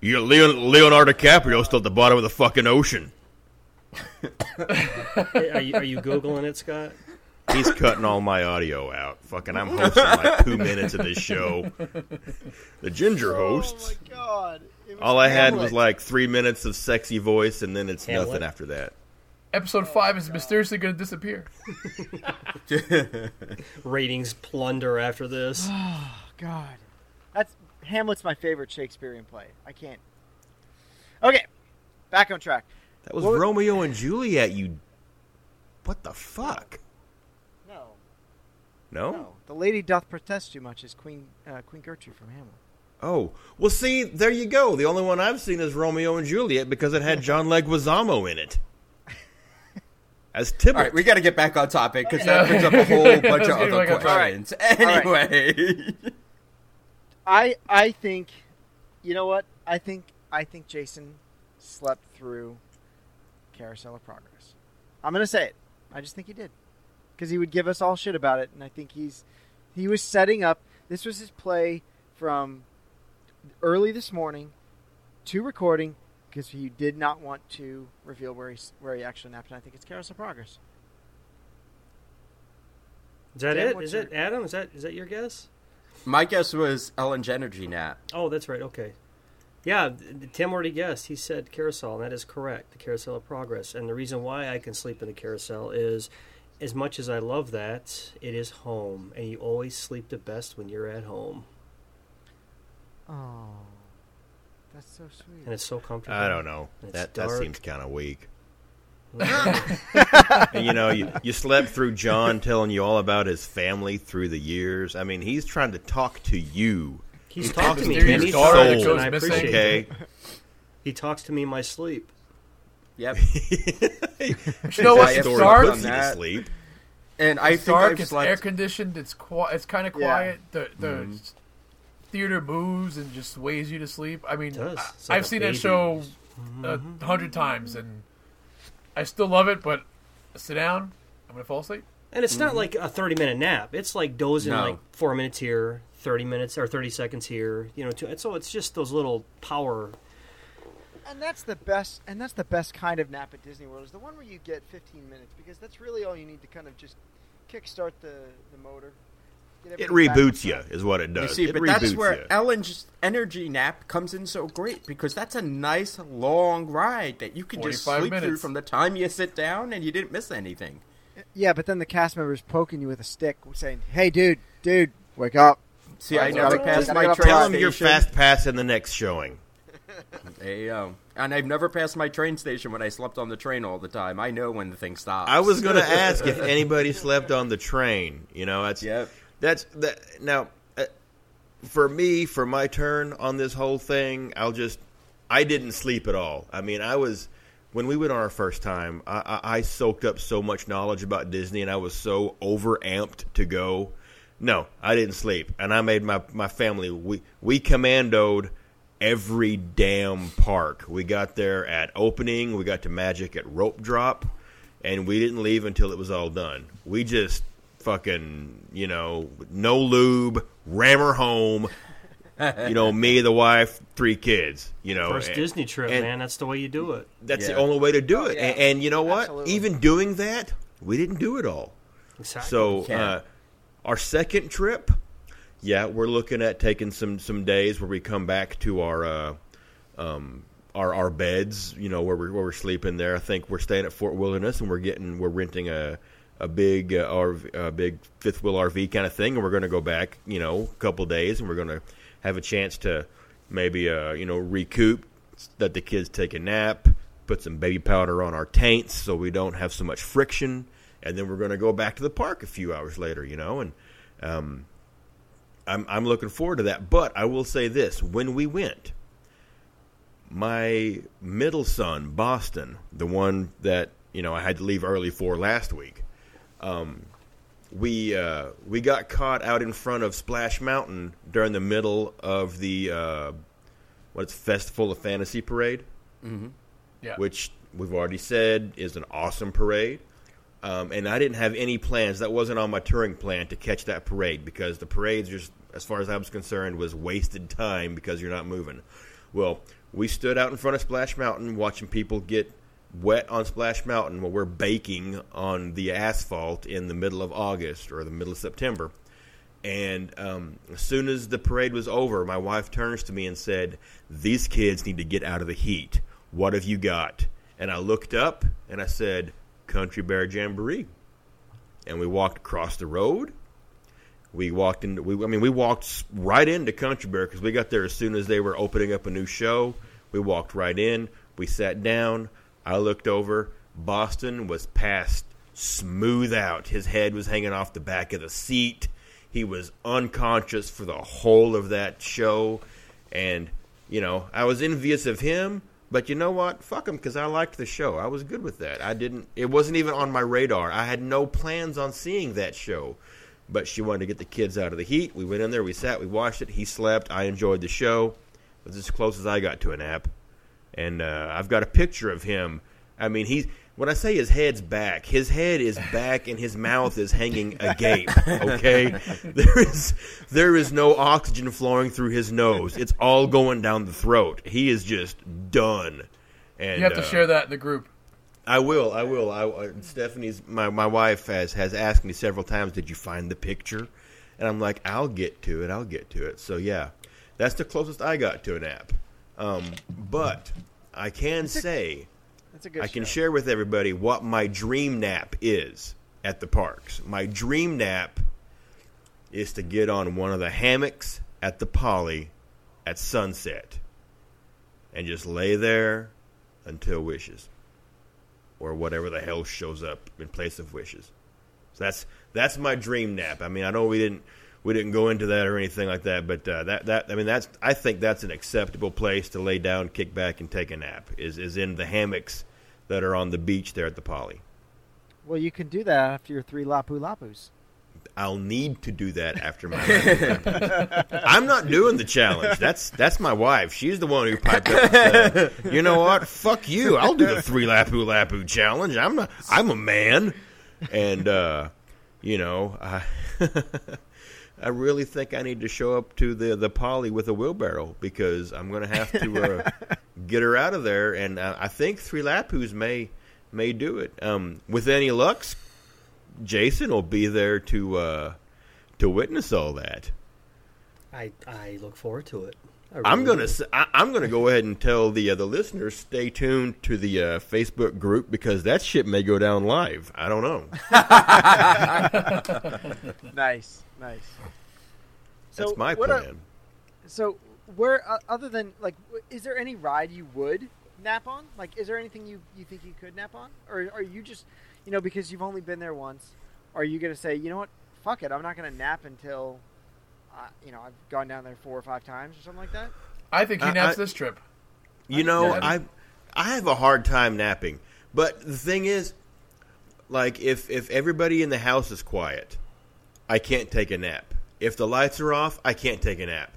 [SPEAKER 6] You, Leon, Leonardo DiCaprio still at the bottom of the fucking ocean.
[SPEAKER 5] are, you, are you Googling it, Scott?
[SPEAKER 6] He's cutting all my audio out. Fucking, I'm hosting like two minutes of this show. The ginger oh, hosts.
[SPEAKER 3] Oh my god!
[SPEAKER 6] All I had was like three minutes of sexy voice, and then it's
[SPEAKER 5] Hamlet.
[SPEAKER 6] nothing after that.
[SPEAKER 7] Episode five is mysteriously going to disappear.
[SPEAKER 5] Ratings plunder after this.
[SPEAKER 3] Oh god, that's Hamlet's my favorite Shakespearean play. I can't. Okay, back on track.
[SPEAKER 6] That was
[SPEAKER 3] What-
[SPEAKER 6] Romeo and Juliet. You, what the fuck?
[SPEAKER 3] No,
[SPEAKER 6] No.
[SPEAKER 3] no. The lady doth protest too much is Queen uh, Queen Gertrude from Hamlet.
[SPEAKER 6] Oh, well, see, there you go. The only one I've seen is Romeo and Juliet because it had John Leguizamo in it as Tybalt.
[SPEAKER 4] All right, we got to get back on topic because that brings up a whole bunch of other
[SPEAKER 7] back on track.
[SPEAKER 4] questions. Anyway,
[SPEAKER 3] I I think, you know what? I think I think Jason slept through Carousel of Progress. I'm gonna say it. I just think he did because he would give us all shit about it, and I think he's he was setting up. This was his play from early this morning to recording because he did not want to reveal where he where he actually napped. And I think it's Carousel of Progress.
[SPEAKER 5] Is that
[SPEAKER 3] Dan,
[SPEAKER 5] it?
[SPEAKER 3] your-
[SPEAKER 5] it Adam? Is that is that your guess?
[SPEAKER 4] My guess was Ellen's Energy Nap.
[SPEAKER 5] Oh, that's right. Okay. Yeah, Tim already guessed. He said carousel, and that is correct. The carousel of progress. And the reason why I can sleep in the carousel is, as much as I love that, it is home, and you always sleep the best when you're at home,
[SPEAKER 3] Oh, that's so sweet.
[SPEAKER 5] and it's so comfortable.
[SPEAKER 6] I don't know.
[SPEAKER 5] It's
[SPEAKER 6] That that seems kind of weak. And, you know, you, you slept through John telling you all about his family through the years. I mean, he's trying to talk to you.
[SPEAKER 5] He's talking to me,
[SPEAKER 7] Mysterious
[SPEAKER 5] and he's
[SPEAKER 6] daughter
[SPEAKER 5] and I appreciate
[SPEAKER 6] Okay.
[SPEAKER 5] it. He talks to me in my sleep.
[SPEAKER 4] Yep.
[SPEAKER 7] You know what? It's dark.
[SPEAKER 6] puts you to sleep.
[SPEAKER 4] And I
[SPEAKER 7] It's
[SPEAKER 4] think
[SPEAKER 7] dark.
[SPEAKER 4] I've
[SPEAKER 7] It's
[SPEAKER 4] slept.
[SPEAKER 7] air conditioned. It's qui- It's kind of
[SPEAKER 3] Yeah.
[SPEAKER 7] quiet. The the
[SPEAKER 6] Mm-hmm.
[SPEAKER 7] theater moves and just sways you to sleep. I mean,
[SPEAKER 5] It does.
[SPEAKER 7] I,
[SPEAKER 5] It's like
[SPEAKER 7] I've
[SPEAKER 5] a
[SPEAKER 7] seen that show a hundred times, and I still love it. But sit down, I'm gonna fall asleep.
[SPEAKER 5] And it's not mm-hmm. like a 30 minute nap. It's like dozing
[SPEAKER 4] No.
[SPEAKER 5] like four minutes here, 30 minutes or 30 seconds here. You know, to, and so it's just those little power.
[SPEAKER 3] And that's the best. And that's the best kind of nap at Disney World is the one where you get 15 minutes because that's really all you need to kind of just kickstart the the motor. Get
[SPEAKER 6] It
[SPEAKER 3] everything back on
[SPEAKER 6] reboots you, is what it
[SPEAKER 4] You
[SPEAKER 6] does.
[SPEAKER 4] see,
[SPEAKER 6] it
[SPEAKER 4] but
[SPEAKER 6] reboots
[SPEAKER 4] that's where
[SPEAKER 6] you.
[SPEAKER 4] Ellen's energy nap comes in so great because that's a nice long ride that you can just
[SPEAKER 7] 45
[SPEAKER 4] sleep through from the time you sit down and you didn't miss anything.
[SPEAKER 3] Yeah, but then the cast members poking you with a stick, saying, "Hey, dude, dude, wake up."
[SPEAKER 4] See, I
[SPEAKER 3] Gotta
[SPEAKER 4] never passed my train
[SPEAKER 6] Tell
[SPEAKER 3] front.
[SPEAKER 6] them you're
[SPEAKER 4] station.
[SPEAKER 6] fast passing the next showing.
[SPEAKER 4] There you go. And I've never passed my train station when I slept on the train all the time. I know when the thing stops.
[SPEAKER 6] I was going to ask if anybody slept on the train. You know, that's
[SPEAKER 4] Yep.
[SPEAKER 6] That's that. Now, uh, for me, for my turn on this whole thing, I'll just I didn't sleep at all. I mean, I was when we went on our first time. I, I, I soaked up so much knowledge about Disney, and I was so overamped to go. No, I didn't sleep, and I made my my family. We we commandoed every damn park. We got there at opening. We got to Magic at rope drop, and we didn't leave until it was all done. We just fucking you know no lube, ram her home. you know, me, the wife, three kids. You know,
[SPEAKER 5] First
[SPEAKER 6] and-
[SPEAKER 5] Disney trip,
[SPEAKER 6] and
[SPEAKER 5] man. That's the way you do it.
[SPEAKER 6] That's the only way to do
[SPEAKER 3] Oh,
[SPEAKER 6] it.
[SPEAKER 3] yeah.
[SPEAKER 6] And, and you know what?
[SPEAKER 3] Absolutely.
[SPEAKER 6] Even doing that, we didn't do it all.
[SPEAKER 5] Exactly.
[SPEAKER 6] So
[SPEAKER 4] Yeah.
[SPEAKER 6] uh, our second trip, yeah, we're looking at taking some some days where we come back to our uh, um, our our beds. You know where we're where we're sleeping there. I think we're staying at Fort Wilderness and we're getting we're renting a a big uh, RV, a big fifth wheel RV kind of thing, and we're going to go back. You know, a couple days, and we're going to have a chance to maybe uh, you know recoup. Let the kids take a nap. Put some baby powder on our taints so we don't have so much friction and then we're going to go back to the park a few hours later, you know, and um, I'm I'm looking forward to that. But I will say this: when we went, my middle son, Boston, the one that you know I had to leave early for last week, um, we uh, we got caught out in front of Splash Mountain during the middle of the uh, what's Festival of Fantasy parade
[SPEAKER 7] Yeah.
[SPEAKER 6] which we've already said is an awesome parade. Um, and I didn't have any plans. That wasn't on my touring plan to catch that parade because the parade, just as far as I was concerned, was wasted time because you're not moving. Well, we stood out in front of Splash Mountain watching people get wet on Splash Mountain while we're baking on the asphalt in the middle of August or the middle of September. And um, as soon as the parade was over, my wife turns to me and said, These kids need to get out of the heat. What have you got? And I looked up and I said, Country Bear Jamboree. And we walked across the road. We walked into, we, I mean, we walked right into Country Bear because we got there as soon as they were opening up a new show. We walked right in. We sat down. I looked over. Boston was passed smooth out. His head was hanging off the back of the seat. He was unconscious for the whole of that show. And, you know, I was envious of him. But you know what? Fuck him because I liked the show. I was good with that. I didn't. It wasn't even on my radar. I had no plans on seeing that show. But she wanted to get the kids out of the heat. We went in there. We sat. We watched it. He slept. I enjoyed the show. It was as close as I got to a nap. And uh, I've got a picture of him. I mean, he's when I say his head's back, his head is back and his mouth is hanging agape. Okay, there is there is no oxygen flowing through his nose. It's all going down the throat. He is just done. And
[SPEAKER 7] you have to
[SPEAKER 6] uh,
[SPEAKER 7] share that in the group.
[SPEAKER 6] I will. I will. I, I, Stephanie's my my wife has has asked me several times, "Did you find the picture?" And I'm like, "I'll get to it. I'll get to it." So yeah, that's the closest I got to a nap. Um, but I can say
[SPEAKER 3] That's a good.
[SPEAKER 6] I can
[SPEAKER 3] show.
[SPEAKER 6] share with everybody what my dream nap is at the parks. My dream nap is to get on one of the hammocks at the Poly at sunset and just lay there until wishes or whatever the hell shows up in place of wishes. So that's that's my dream nap. I mean, I know we didn't we didn't go into that or anything like that, but uh, that that I mean that's I think that's an acceptable place to lay down, kick back, and take a nap. Is is in the hammocks that are on the beach there at the Poly.
[SPEAKER 3] Well, you can do that after your three lapu lapus.
[SPEAKER 6] I'll need to do that after my. I'm not doing the challenge. That's that's my wife. She's the one who piped up and said, "You know what? Fuck you. I'll do the three lapu lapu challenge. I'm not. I'm a man." And uh, you know, I I really think I need to show up to the the poly with a wheelbarrow because I'm going to have to uh, get her out of there. And uh, I think three lapus may may do it. Um, with any luck, Jason will be there to uh, to witness all that.
[SPEAKER 5] I I look forward to it. I
[SPEAKER 6] I'm gonna
[SPEAKER 5] do.
[SPEAKER 6] s- I, am gonna go ahead and tell the uh, the listeners stay tuned to the uh, Facebook group because that shit may go down live. I don't know.
[SPEAKER 3] Nice, nice.
[SPEAKER 6] That's my
[SPEAKER 3] what are-
[SPEAKER 6] plan.
[SPEAKER 3] so where uh, other than like, is there any ride you would nap on? Like, is there anything you you think you could nap on, or are you just, you know, because you've only been there once, are you gonna say, you know what, fuck it, I'm not gonna nap until, uh, you know, I've gone down there four or five times or something like that?
[SPEAKER 7] I think he
[SPEAKER 6] I-
[SPEAKER 7] naps
[SPEAKER 6] I-
[SPEAKER 7] this trip.
[SPEAKER 6] You know,
[SPEAKER 7] Yeah.
[SPEAKER 6] I I have a hard time napping. But the thing is, like if if everybody in the house is quiet, I can't take a nap. If the lights are off, I can't take a nap.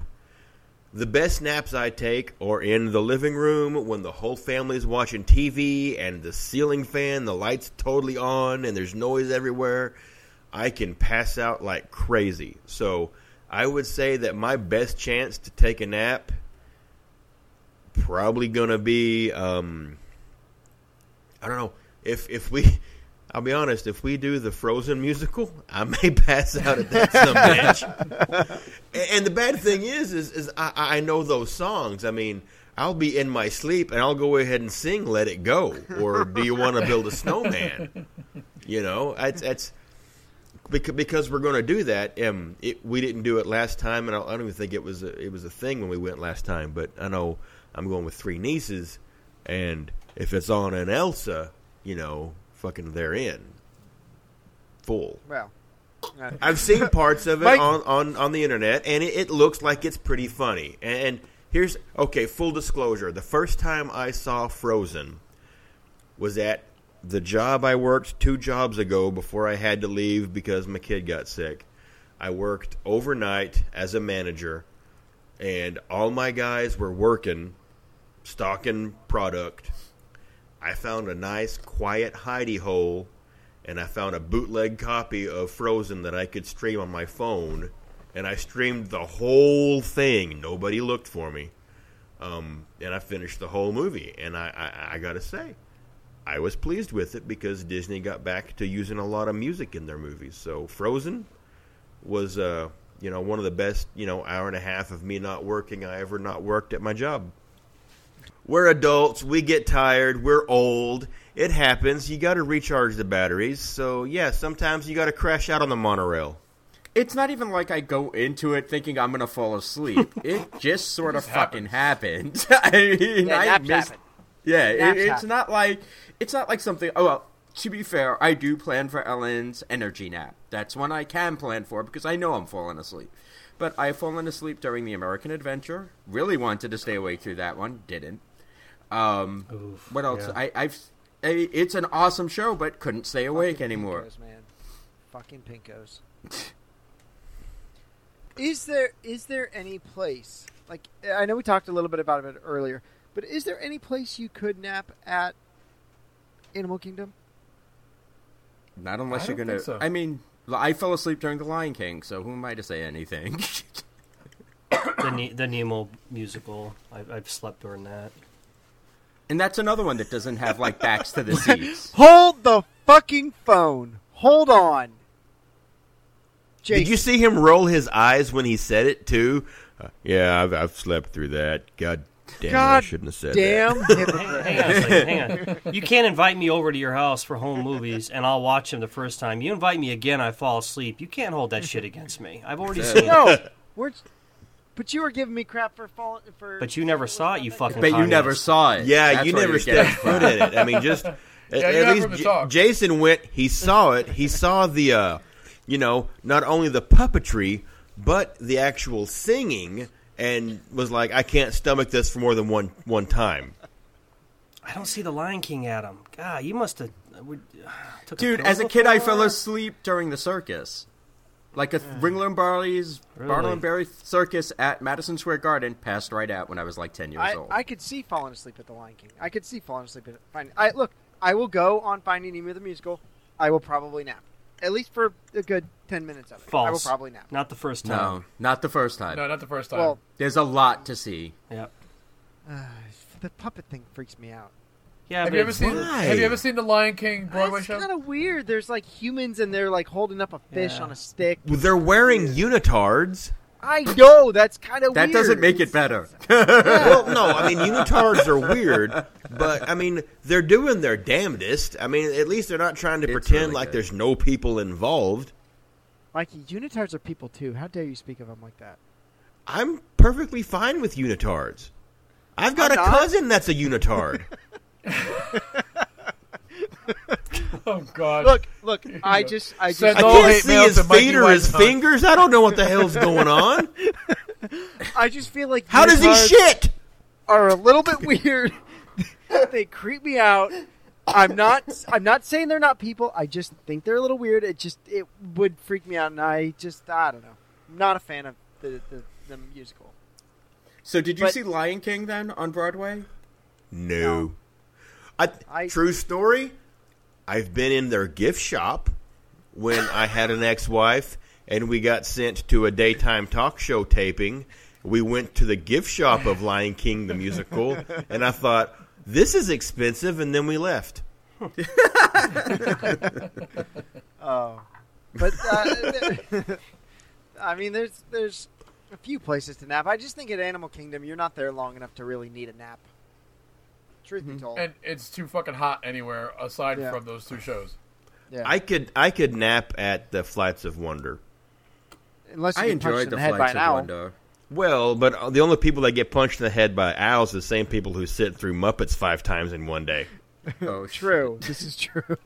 [SPEAKER 6] The best naps I take are in the living room when the whole family's watching TV and the ceiling fan, the lights totally on and there's noise everywhere. I can pass out like crazy. So, I would say that my best chance to take a nap probably gonna be um I don't know if if we I'll be honest if we do the Frozen musical I may pass out at that some bitch. And, the bad thing is is is I, I know those songs I mean I'll be in my sleep and I'll go ahead and sing Let It Go or Do You Want to Build a Snowman you know it's it's because, because we're going to do that. Um, it, we didn't do it last time, and I, I don't even think it was a, it was a thing when we went last time. But I know I'm going with three nieces, and if it's on an Elsa, you know, fucking they're in full.
[SPEAKER 3] Well, uh,
[SPEAKER 6] I've seen parts of it
[SPEAKER 3] Mike-
[SPEAKER 6] on, on, on the internet, and it, it looks like it's pretty funny. And, and here's okay, full disclosure: the first time I saw Frozen was at the job I worked two jobs ago before I had to leave because my kid got sick. I worked overnight as a manager, and all my guys were working, stocking product. I found a nice, quiet hidey hole, and I found a bootleg copy of Frozen that I could stream on my phone, and I streamed the whole thing. Nobody looked for me, um, and I finished the whole movie. And I, I, I gotta say, I was pleased with it because Disney got back to using a lot of music in their movies. So Frozen was, uh, you know, one of the best, you know, hour and a half of me not working I ever not worked at my job. We're adults. We get tired. We're old. It happens. You got to recharge the batteries. So yeah, sometimes you got to crash out on the monorail.
[SPEAKER 4] It's not even like I go into it thinking I'm gonna fall asleep. it just sort of fucking happened. I mean,
[SPEAKER 3] yeah,
[SPEAKER 4] I
[SPEAKER 3] naps
[SPEAKER 4] missed.
[SPEAKER 3] happen.
[SPEAKER 4] Yeah, it, it's
[SPEAKER 3] happen.
[SPEAKER 4] not like it's not like something. Oh well. To be fair, I do plan for Ellen's energy nap. That's one I can plan for because I know I'm falling asleep. But I've fallen asleep during the American Adventure. Really wanted to stay awake through that one. Didn't. Um,
[SPEAKER 5] Oof,
[SPEAKER 4] what else?
[SPEAKER 5] yeah.
[SPEAKER 4] I, I've. I, it's an awesome show, but couldn't stay awake
[SPEAKER 3] Fucking
[SPEAKER 4] anymore.
[SPEAKER 3] Pinkos, man. Fucking pinkos. is there is there any place like I know we talked a little bit about it earlier, but is there any place you could nap at Animal Kingdom?
[SPEAKER 4] Not unless
[SPEAKER 7] I
[SPEAKER 4] you're
[SPEAKER 7] don't
[SPEAKER 4] gonna.
[SPEAKER 7] think so.
[SPEAKER 4] I mean, I fell asleep during The Lion King, so who am I to say anything?
[SPEAKER 5] the ne- the Nemo musical. I've, I've slept during that.
[SPEAKER 4] And that's another one that doesn't have like backs to the seats.
[SPEAKER 3] Hold the fucking phone. Hold on. Jason,
[SPEAKER 6] Did you see him roll his eyes when he said it too? Uh, yeah, I've, I've slept through that. God damn, it, I shouldn't have said
[SPEAKER 3] damn
[SPEAKER 6] that.
[SPEAKER 3] hypocrite.
[SPEAKER 5] Hang on a second. Hang on. You can't invite me over to your house for home movies and I'll watch them the first time. You invite me again, I fall asleep. You can't hold that shit against me. I've already seen it.
[SPEAKER 3] no, we're, but you were giving me crap for falling for.
[SPEAKER 5] But you never saw it, you fucking
[SPEAKER 4] but you never saw it.
[SPEAKER 6] Yeah,
[SPEAKER 4] That's
[SPEAKER 6] you
[SPEAKER 4] why
[SPEAKER 6] never
[SPEAKER 4] you're getting
[SPEAKER 6] stepped foot in it. I mean, just at,
[SPEAKER 7] you
[SPEAKER 6] at
[SPEAKER 7] have
[SPEAKER 6] least
[SPEAKER 7] room to
[SPEAKER 6] J-
[SPEAKER 7] talk.
[SPEAKER 6] Jason went. He saw it. He saw the, uh, you know, not only the puppetry but the actual singing, and was like, I can't stomach this for more than one one time.
[SPEAKER 5] I don't see the Lion King, Adam. God, you must have. we- Took
[SPEAKER 4] Dude,
[SPEAKER 5] pill
[SPEAKER 4] as a kid, I fell asleep during the circus. Like a Ringler and Barley's
[SPEAKER 5] Really?
[SPEAKER 4] Barnum and Barry Circus at Madison Square Garden passed right out when I was like ten years
[SPEAKER 3] I,
[SPEAKER 4] old.
[SPEAKER 3] I could see falling asleep at the Lion King. I could see falling asleep at Finding. I look. I will go on Finding Nemo the musical. I will probably nap, at least for a good ten minutes of it. I will probably nap.
[SPEAKER 5] Not the first time.
[SPEAKER 4] no, not the first time.
[SPEAKER 7] No, not the first time.
[SPEAKER 3] Well,
[SPEAKER 4] There's a lot to see.
[SPEAKER 5] Yep.
[SPEAKER 3] Uh, the puppet thing freaks me out.
[SPEAKER 5] Yeah,
[SPEAKER 7] have
[SPEAKER 5] but
[SPEAKER 7] you ever seen?
[SPEAKER 6] Why?
[SPEAKER 7] Have you ever seen the Lion King Broadway
[SPEAKER 3] It's
[SPEAKER 7] show?
[SPEAKER 3] kind of weird. There's like humans and they're like holding up a fish
[SPEAKER 5] Yeah.
[SPEAKER 3] on a stick.
[SPEAKER 6] They're wearing unitards.
[SPEAKER 3] I know that's kind of
[SPEAKER 4] That
[SPEAKER 3] weird.
[SPEAKER 4] doesn't make it better.
[SPEAKER 6] well, no, I mean unitards are weird, but I mean they're doing their damnedest. I mean, at least they're not trying to
[SPEAKER 4] It's
[SPEAKER 6] pretend
[SPEAKER 4] really
[SPEAKER 6] like
[SPEAKER 4] good.
[SPEAKER 6] there's no people involved.
[SPEAKER 3] Mikey, unitards are people too. How dare you speak of them like that?
[SPEAKER 6] I'm perfectly fine with unitards. I've got
[SPEAKER 3] I'm
[SPEAKER 6] a
[SPEAKER 3] not.
[SPEAKER 6] cousin that's a unitard.
[SPEAKER 7] oh God!
[SPEAKER 3] Look, look. I just, I just,
[SPEAKER 7] Send
[SPEAKER 6] I
[SPEAKER 7] all
[SPEAKER 6] can't
[SPEAKER 7] hate
[SPEAKER 6] see
[SPEAKER 7] mail
[SPEAKER 6] his
[SPEAKER 7] to Mikey
[SPEAKER 6] feet or his
[SPEAKER 7] Weisenhunt.
[SPEAKER 6] fingers. I don't know what the hell's going on.
[SPEAKER 3] I just feel like
[SPEAKER 6] How does he
[SPEAKER 3] unitards
[SPEAKER 6] shit?
[SPEAKER 3] Are a little bit weird. they creep me out. I'm not. I'm not saying they're not people. I just think they're a little weird. It just, it would freak me out, and I just, I don't know. I'm not a fan of the the, the musical.
[SPEAKER 4] So did you
[SPEAKER 3] But-
[SPEAKER 4] see Lion King then on Broadway?
[SPEAKER 6] No. I,
[SPEAKER 3] I-
[SPEAKER 6] true story. I've been in their gift shop when I had an ex-wife and we got sent to a daytime talk show taping. We went to the gift shop of Lion King the musical and I thought this is expensive and then we left.
[SPEAKER 3] Oh, but uh, I mean, there's there's a few places to nap. I just think at Animal Kingdom, you're not there long enough to really need a nap. Truth be mm-hmm. told,
[SPEAKER 7] and it's too fucking hot anywhere aside
[SPEAKER 3] Yeah.
[SPEAKER 7] from those two shows.
[SPEAKER 3] yeah.
[SPEAKER 6] I could I could nap at the Flights of Wonder.
[SPEAKER 3] unless you
[SPEAKER 4] I enjoyed the
[SPEAKER 3] the head by
[SPEAKER 4] Flights
[SPEAKER 3] an
[SPEAKER 4] of
[SPEAKER 3] owl.
[SPEAKER 4] Wonder.
[SPEAKER 6] Well, but the only people that get punched in the head by owls are the same people who sit through Muppets five times in one day.
[SPEAKER 4] Oh,
[SPEAKER 3] True, this is true.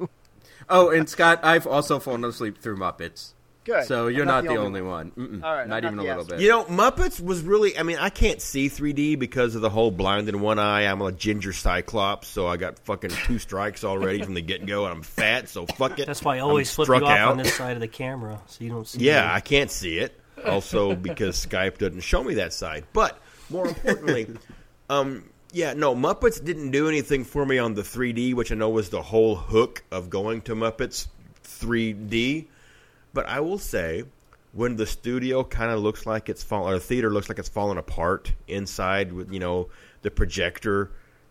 [SPEAKER 4] Oh, and Scott, I've also fallen asleep through Muppets.
[SPEAKER 3] Good.
[SPEAKER 4] So you're not, the only one. Mm-mm,
[SPEAKER 3] All right, I'm
[SPEAKER 4] not
[SPEAKER 3] not
[SPEAKER 4] even a little bit.
[SPEAKER 6] You know, Muppets was really. I mean, I can't see 3D because of the whole blind in one eye. I'm a ginger cyclops, so I got fucking two strikes already from the get go, and I'm fat, so fuck it.
[SPEAKER 5] That's why I
[SPEAKER 6] I'm
[SPEAKER 5] always flip you off
[SPEAKER 6] out.
[SPEAKER 5] on this side of the camera so you don't see.
[SPEAKER 6] Yeah,
[SPEAKER 5] me.
[SPEAKER 6] I can't see it. Also, because Skype doesn't show me that side. But more importantly, um, yeah, no, Muppets didn't do anything for me on the 3D, which I know was the whole hook of going to Muppets 3D. But I will say, when the studio kind of looks like it's falling, or the theater looks like it's falling apart inside with, you know, the projector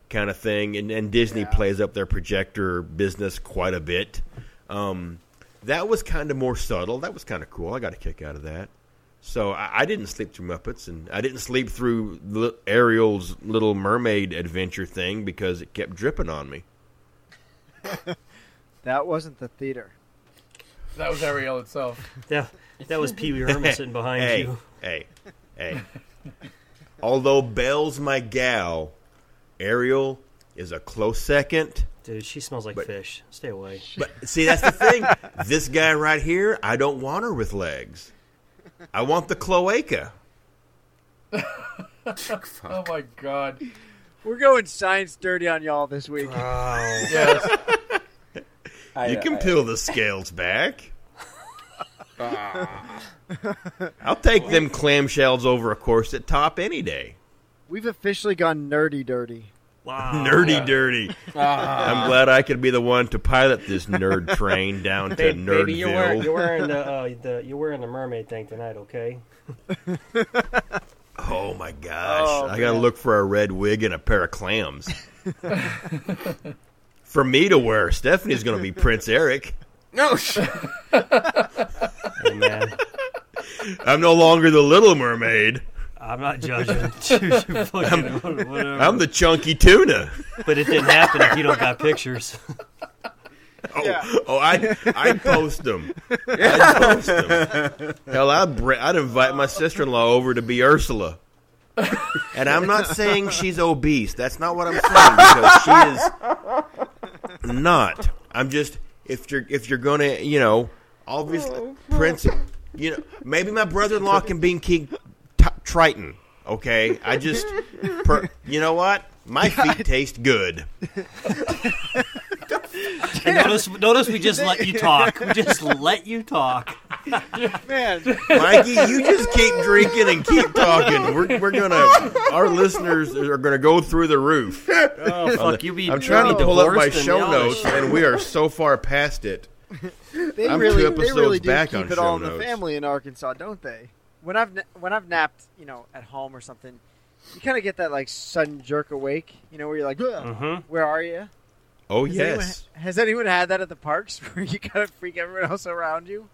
[SPEAKER 6] kind of thing, and, and Disney plays up their projector business quite a bit. Um, that was kind of more subtle. That was kind of cool. I got a kick out of that. So I, I didn't sleep through Muppets, and I didn't sleep through Li- Ariel's Little Mermaid adventure thing because it kept dripping on me.
[SPEAKER 3] That wasn't the theater.
[SPEAKER 7] That was Ariel itself.
[SPEAKER 5] That, that was Pee Wee Herman sitting behind
[SPEAKER 6] hey,
[SPEAKER 5] you.
[SPEAKER 6] hey, hey. Although Belle's my gal, Ariel is a close second.
[SPEAKER 5] Dude, she smells like
[SPEAKER 6] But-
[SPEAKER 5] fish. Stay away.
[SPEAKER 6] But see, that's the thing. this guy right here, I don't want her with legs. I want the cloaca.
[SPEAKER 7] Oh my god.
[SPEAKER 3] We're going science dirty on y'all this week. Oh.
[SPEAKER 7] Yes.
[SPEAKER 6] You can peel the scales back. I'll take them clamshells over a corset top any day.
[SPEAKER 3] We've officially gone nerdy dirty.
[SPEAKER 5] Wow.
[SPEAKER 6] Nerdy dirty. I'm glad I could be the one to pilot this nerd train down to
[SPEAKER 5] Ba- baby, you're wearing, you're wearing the, uh, the you're wearing the mermaid thing tonight, okay?
[SPEAKER 6] Oh my gosh.
[SPEAKER 3] Oh,
[SPEAKER 6] I gotta look for a red wig and a pair of clams. For me to wear, Stephanie's gonna be Prince Eric.
[SPEAKER 4] No, sh-
[SPEAKER 5] Hey, man,
[SPEAKER 6] I'm no longer the Little Mermaid.
[SPEAKER 5] I'm not judging. Fucking whatever.
[SPEAKER 6] I'm the chunky tuna.
[SPEAKER 5] but it didn't happen if you don't got pictures.
[SPEAKER 6] Oh,
[SPEAKER 3] Yeah.
[SPEAKER 6] oh I I'd post them. I'd post them. Hell, I'd br- I'd invite my sister in law over to be Ursula. And I'm not saying she's obese. That's not what I'm saying because she is not. I'm just if you're if you're gonna you know obviously oh. Prince you know maybe my brother-in-law can be King T- Triton. Okay, I just per, you know what my feet taste good.
[SPEAKER 5] And notice, notice we just let you talk. We just let you talk.
[SPEAKER 3] Man,
[SPEAKER 6] Mikey, you just keep drinking and keep talking. We're, we're gonna, our listeners are gonna go through the roof.
[SPEAKER 5] Oh fuck, you be.
[SPEAKER 6] I'm trying
[SPEAKER 5] you
[SPEAKER 6] to pull up my show notes, and we are so far past it.
[SPEAKER 3] they
[SPEAKER 6] I'm two
[SPEAKER 3] really, they really do
[SPEAKER 6] back
[SPEAKER 3] keep
[SPEAKER 6] on
[SPEAKER 3] it
[SPEAKER 6] show
[SPEAKER 3] all in the
[SPEAKER 6] notes.
[SPEAKER 3] family in Arkansas, don't they? When I've na- when I've napped, you know, at home or something, you kind of get that like sudden jerk awake, you know, where you're like, "Ugh,
[SPEAKER 5] Mhm.
[SPEAKER 3] "Where are you?"
[SPEAKER 6] Oh
[SPEAKER 3] Has anyone,
[SPEAKER 6] yes,
[SPEAKER 3] has anyone had that at the parks where you kind of freak everyone else around you?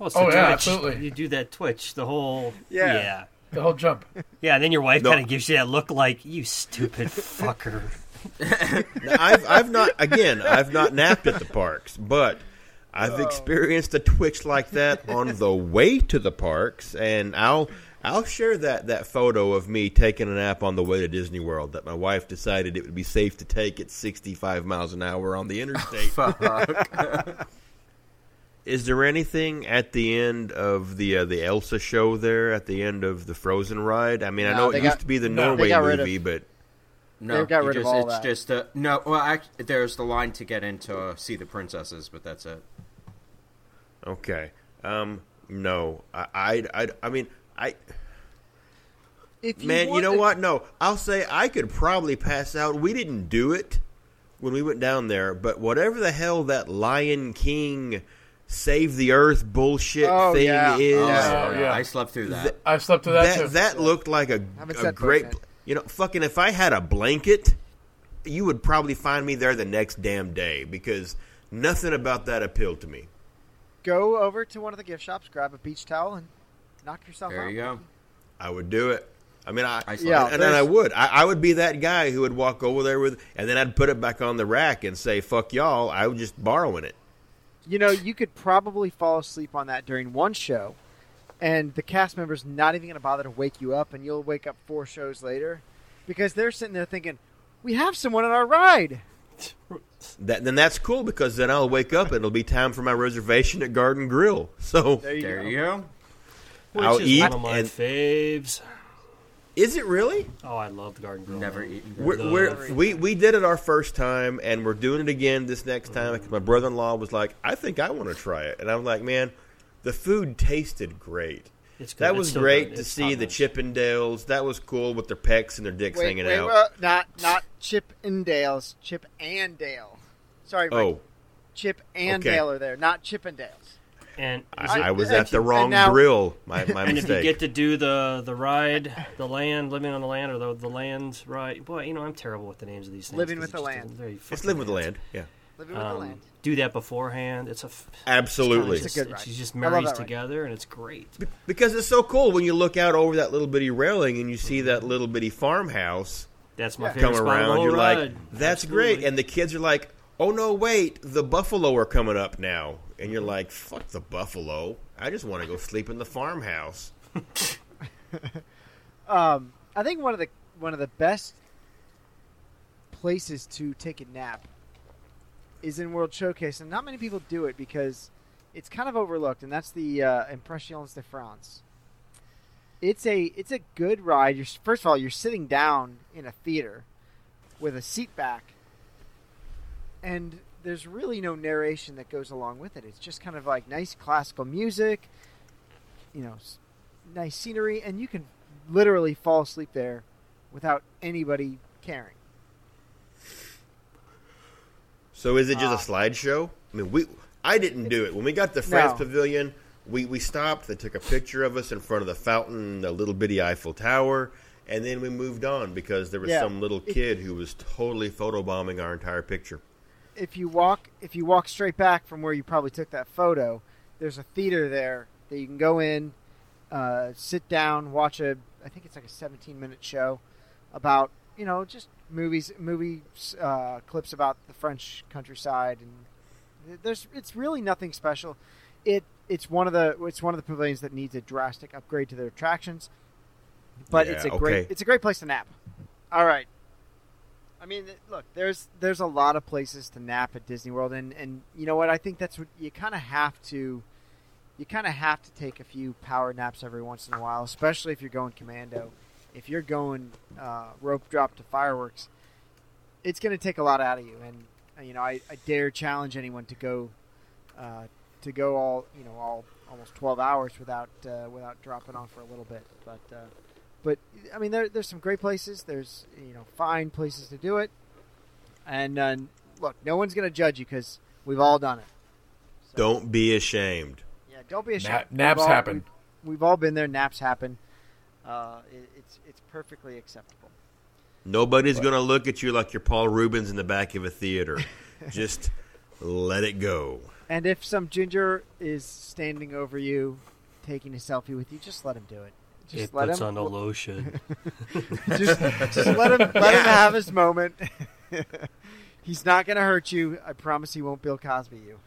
[SPEAKER 5] Oh, it's
[SPEAKER 7] Oh,
[SPEAKER 5] the
[SPEAKER 7] yeah,
[SPEAKER 5] twitch.
[SPEAKER 7] absolutely.
[SPEAKER 5] You do that twitch, the whole.
[SPEAKER 3] Yeah.
[SPEAKER 5] Yeah.
[SPEAKER 7] The whole jump.
[SPEAKER 5] Yeah, and then your wife
[SPEAKER 6] No.
[SPEAKER 5] kind of gives you that look like, you stupid fucker.
[SPEAKER 6] Now, I've I've not again I've not napped at the parks, but I've oh. experienced a twitch like that on the way to the parks, and I'll I'll share that that photo of me taking a nap on the way to Disney World that my wife decided it would be safe to take at 65 miles an hour on the interstate.
[SPEAKER 4] Fuck.
[SPEAKER 6] Is there anything at the end of the uh, the Elsa show there at the end of the Frozen ride? I mean, I know it
[SPEAKER 3] they
[SPEAKER 6] used to be the
[SPEAKER 3] no,
[SPEAKER 6] Norway
[SPEAKER 3] got rid of-
[SPEAKER 6] movie, but
[SPEAKER 4] No,
[SPEAKER 3] They got
[SPEAKER 4] you
[SPEAKER 3] rid of all
[SPEAKER 4] it's
[SPEAKER 3] that.
[SPEAKER 4] just a no. Well, I, there's the line to get in to uh, see the princesses, but that's it.
[SPEAKER 6] okay. Um, no, I, I, I, I mean, I,
[SPEAKER 3] If
[SPEAKER 6] man, you know
[SPEAKER 3] to-
[SPEAKER 6] what? No, I'll say I could probably pass out. We didn't do it when we went down there, but whatever the hell that Lion King save the earth bullshit
[SPEAKER 3] Oh,
[SPEAKER 6] thing
[SPEAKER 3] yeah.
[SPEAKER 6] is,
[SPEAKER 7] Oh,
[SPEAKER 4] yeah, oh,
[SPEAKER 7] yeah.
[SPEAKER 4] I slept through that.
[SPEAKER 7] I slept through that,
[SPEAKER 6] that
[SPEAKER 7] too.
[SPEAKER 6] that looked like a, a great.
[SPEAKER 3] Frozen.
[SPEAKER 6] You know, fucking if I had a blanket, you would probably find me there the next damn day because nothing about that appealed to me.
[SPEAKER 3] go over to one of the gift shops, grab a beach towel, and knock yourself
[SPEAKER 4] There
[SPEAKER 3] out.
[SPEAKER 4] you go.
[SPEAKER 6] I would do it. I mean, I,
[SPEAKER 4] I slept-
[SPEAKER 3] Yeah,
[SPEAKER 6] and then I would. I, I would be that guy who would walk over there with, and then I'd put it back on the rack and say, "Fuck y'all." I was just borrowing it.
[SPEAKER 3] You know, you could probably fall asleep on that during one show, and the cast member's not even going to bother to wake you up, and you'll wake up four shows later because they're sitting there thinking, "We have someone on our ride."
[SPEAKER 6] That then that's cool because then I'll wake up and it'll be time for my reservation at Garden Grill. So
[SPEAKER 3] There you
[SPEAKER 4] There
[SPEAKER 3] go.
[SPEAKER 4] you go.
[SPEAKER 5] Which
[SPEAKER 6] I'll
[SPEAKER 5] is
[SPEAKER 6] eat
[SPEAKER 5] one of my
[SPEAKER 6] and-
[SPEAKER 5] faves.
[SPEAKER 6] is it really?
[SPEAKER 5] Oh, I love the Garden Grill.
[SPEAKER 4] Never eaten.
[SPEAKER 6] We're,
[SPEAKER 5] Love
[SPEAKER 6] we're, we we did it our first time, and we're doing it again this next time mm-hmm. because my brother in law was like, "I think I want to try it," and I'm like, "Man, the food tasted great.
[SPEAKER 5] It's good.
[SPEAKER 6] That was
[SPEAKER 5] still
[SPEAKER 6] great
[SPEAKER 5] good.
[SPEAKER 6] to
[SPEAKER 5] It's
[SPEAKER 6] see the
[SPEAKER 5] top-notch.
[SPEAKER 6] Chippendales. That was cool with their pecs and their dicks
[SPEAKER 3] Wait,
[SPEAKER 6] hanging
[SPEAKER 3] wait,
[SPEAKER 6] out.
[SPEAKER 3] well, not not Chip and Dale's, Chip and Dale. Sorry, Mike.
[SPEAKER 6] oh,
[SPEAKER 3] Chip and
[SPEAKER 6] okay.
[SPEAKER 3] Dale are there, not Chip and Dale's.
[SPEAKER 5] And is
[SPEAKER 6] I,
[SPEAKER 5] it-
[SPEAKER 6] I was at the
[SPEAKER 3] and
[SPEAKER 6] wrong
[SPEAKER 3] now-
[SPEAKER 6] grill. My my
[SPEAKER 5] and if you get to do the the ride, the land, living on the land, or the the land ride, boy, you know I'm terrible with the names of these things.
[SPEAKER 3] Living with the land.
[SPEAKER 5] doesn't
[SPEAKER 6] Let's live with the land. Yeah,
[SPEAKER 3] Living with the
[SPEAKER 5] Um,
[SPEAKER 3] land.
[SPEAKER 5] do that beforehand. It's a f-
[SPEAKER 6] absolutely.
[SPEAKER 5] It's,
[SPEAKER 3] It's a good
[SPEAKER 5] it
[SPEAKER 3] ride.
[SPEAKER 5] just marries
[SPEAKER 3] that ride.
[SPEAKER 5] together, and it's great.
[SPEAKER 6] Because it's so cool when you look out over that little bitty railing and you see that little bitty farmhouse
[SPEAKER 5] That's my
[SPEAKER 3] Yeah.
[SPEAKER 5] favorite
[SPEAKER 6] come
[SPEAKER 5] spot
[SPEAKER 6] around.
[SPEAKER 5] whole
[SPEAKER 6] You're like,
[SPEAKER 5] ride.
[SPEAKER 6] that's
[SPEAKER 5] Absolutely.
[SPEAKER 6] great. And the kids are like, oh no, wait, the buffalo are coming up now. And you're like, fuck the buffalo. I just want to go sleep in the farmhouse.
[SPEAKER 3] Um, I think one of the one of the best places to take a nap is in World Showcase, and not many people do it because it's kind of overlooked, and that's the uh, Impressions de France. It's a it's a good ride. You're first of all you're sitting down in a theater with a seat back, and there's really no narration that goes along with it. It's just kind of like nice classical music, you know, nice scenery, and you can literally fall asleep there without anybody caring.
[SPEAKER 6] So is it just a uh, slideshow? I mean, we I didn't do it when we got the France
[SPEAKER 3] No.
[SPEAKER 6] Pavilion. We we stopped. They took a picture of us in front of the fountain, the little bitty Eiffel Tower, and then we moved on because there was
[SPEAKER 3] Yeah.
[SPEAKER 6] some little kid who was totally photobombing our entire picture.
[SPEAKER 3] If you walk, if you walk straight back from where you probably took that photo, there's a theater there that you can go in, uh, sit down, watch a. I think it's like a 17 minute show about you know just movies, movie uh, clips about the French countryside, and there's it's really nothing special. It it's one of the it's one of the pavilions that needs a drastic upgrade to their attractions, but it's a
[SPEAKER 6] Yeah,
[SPEAKER 3] great it's a great place to nap. All right. I mean, look, there's there's a lot of places to nap at Disney World, and and you know what? I think that's what you kind of have to, you kind of have to take a few power naps every once in a while, especially if you're going commando. If you're going uh, rope drop to fireworks, it's going to take a lot out of you, and uh, you know I, I dare challenge anyone to go, uh, to go all you know all almost 12 hours without uh, without dropping off for a little bit. But uh, but I mean, there, there's some great places. There's you know fine places to do it. And uh, look, no one's going to judge you because we've all done it. So,
[SPEAKER 6] Don't be ashamed.
[SPEAKER 3] Yeah, don't be ashamed.
[SPEAKER 7] Na- naps
[SPEAKER 3] We've all-
[SPEAKER 7] happen.
[SPEAKER 3] We've, we've all been there. Naps happen. Uh, it, it's it's perfectly acceptable.
[SPEAKER 6] Nobody's going to look at you like you're Paul Reubens in the back of a theater. Just let it go.
[SPEAKER 3] And if some ginger is standing over you, taking a selfie with you, just let him do it. Just
[SPEAKER 5] it
[SPEAKER 3] let
[SPEAKER 5] puts
[SPEAKER 3] him.
[SPEAKER 5] on the lotion.
[SPEAKER 3] just, just let him let him have his moment. He's not going to hurt you. I promise he won't Bill Cosby you.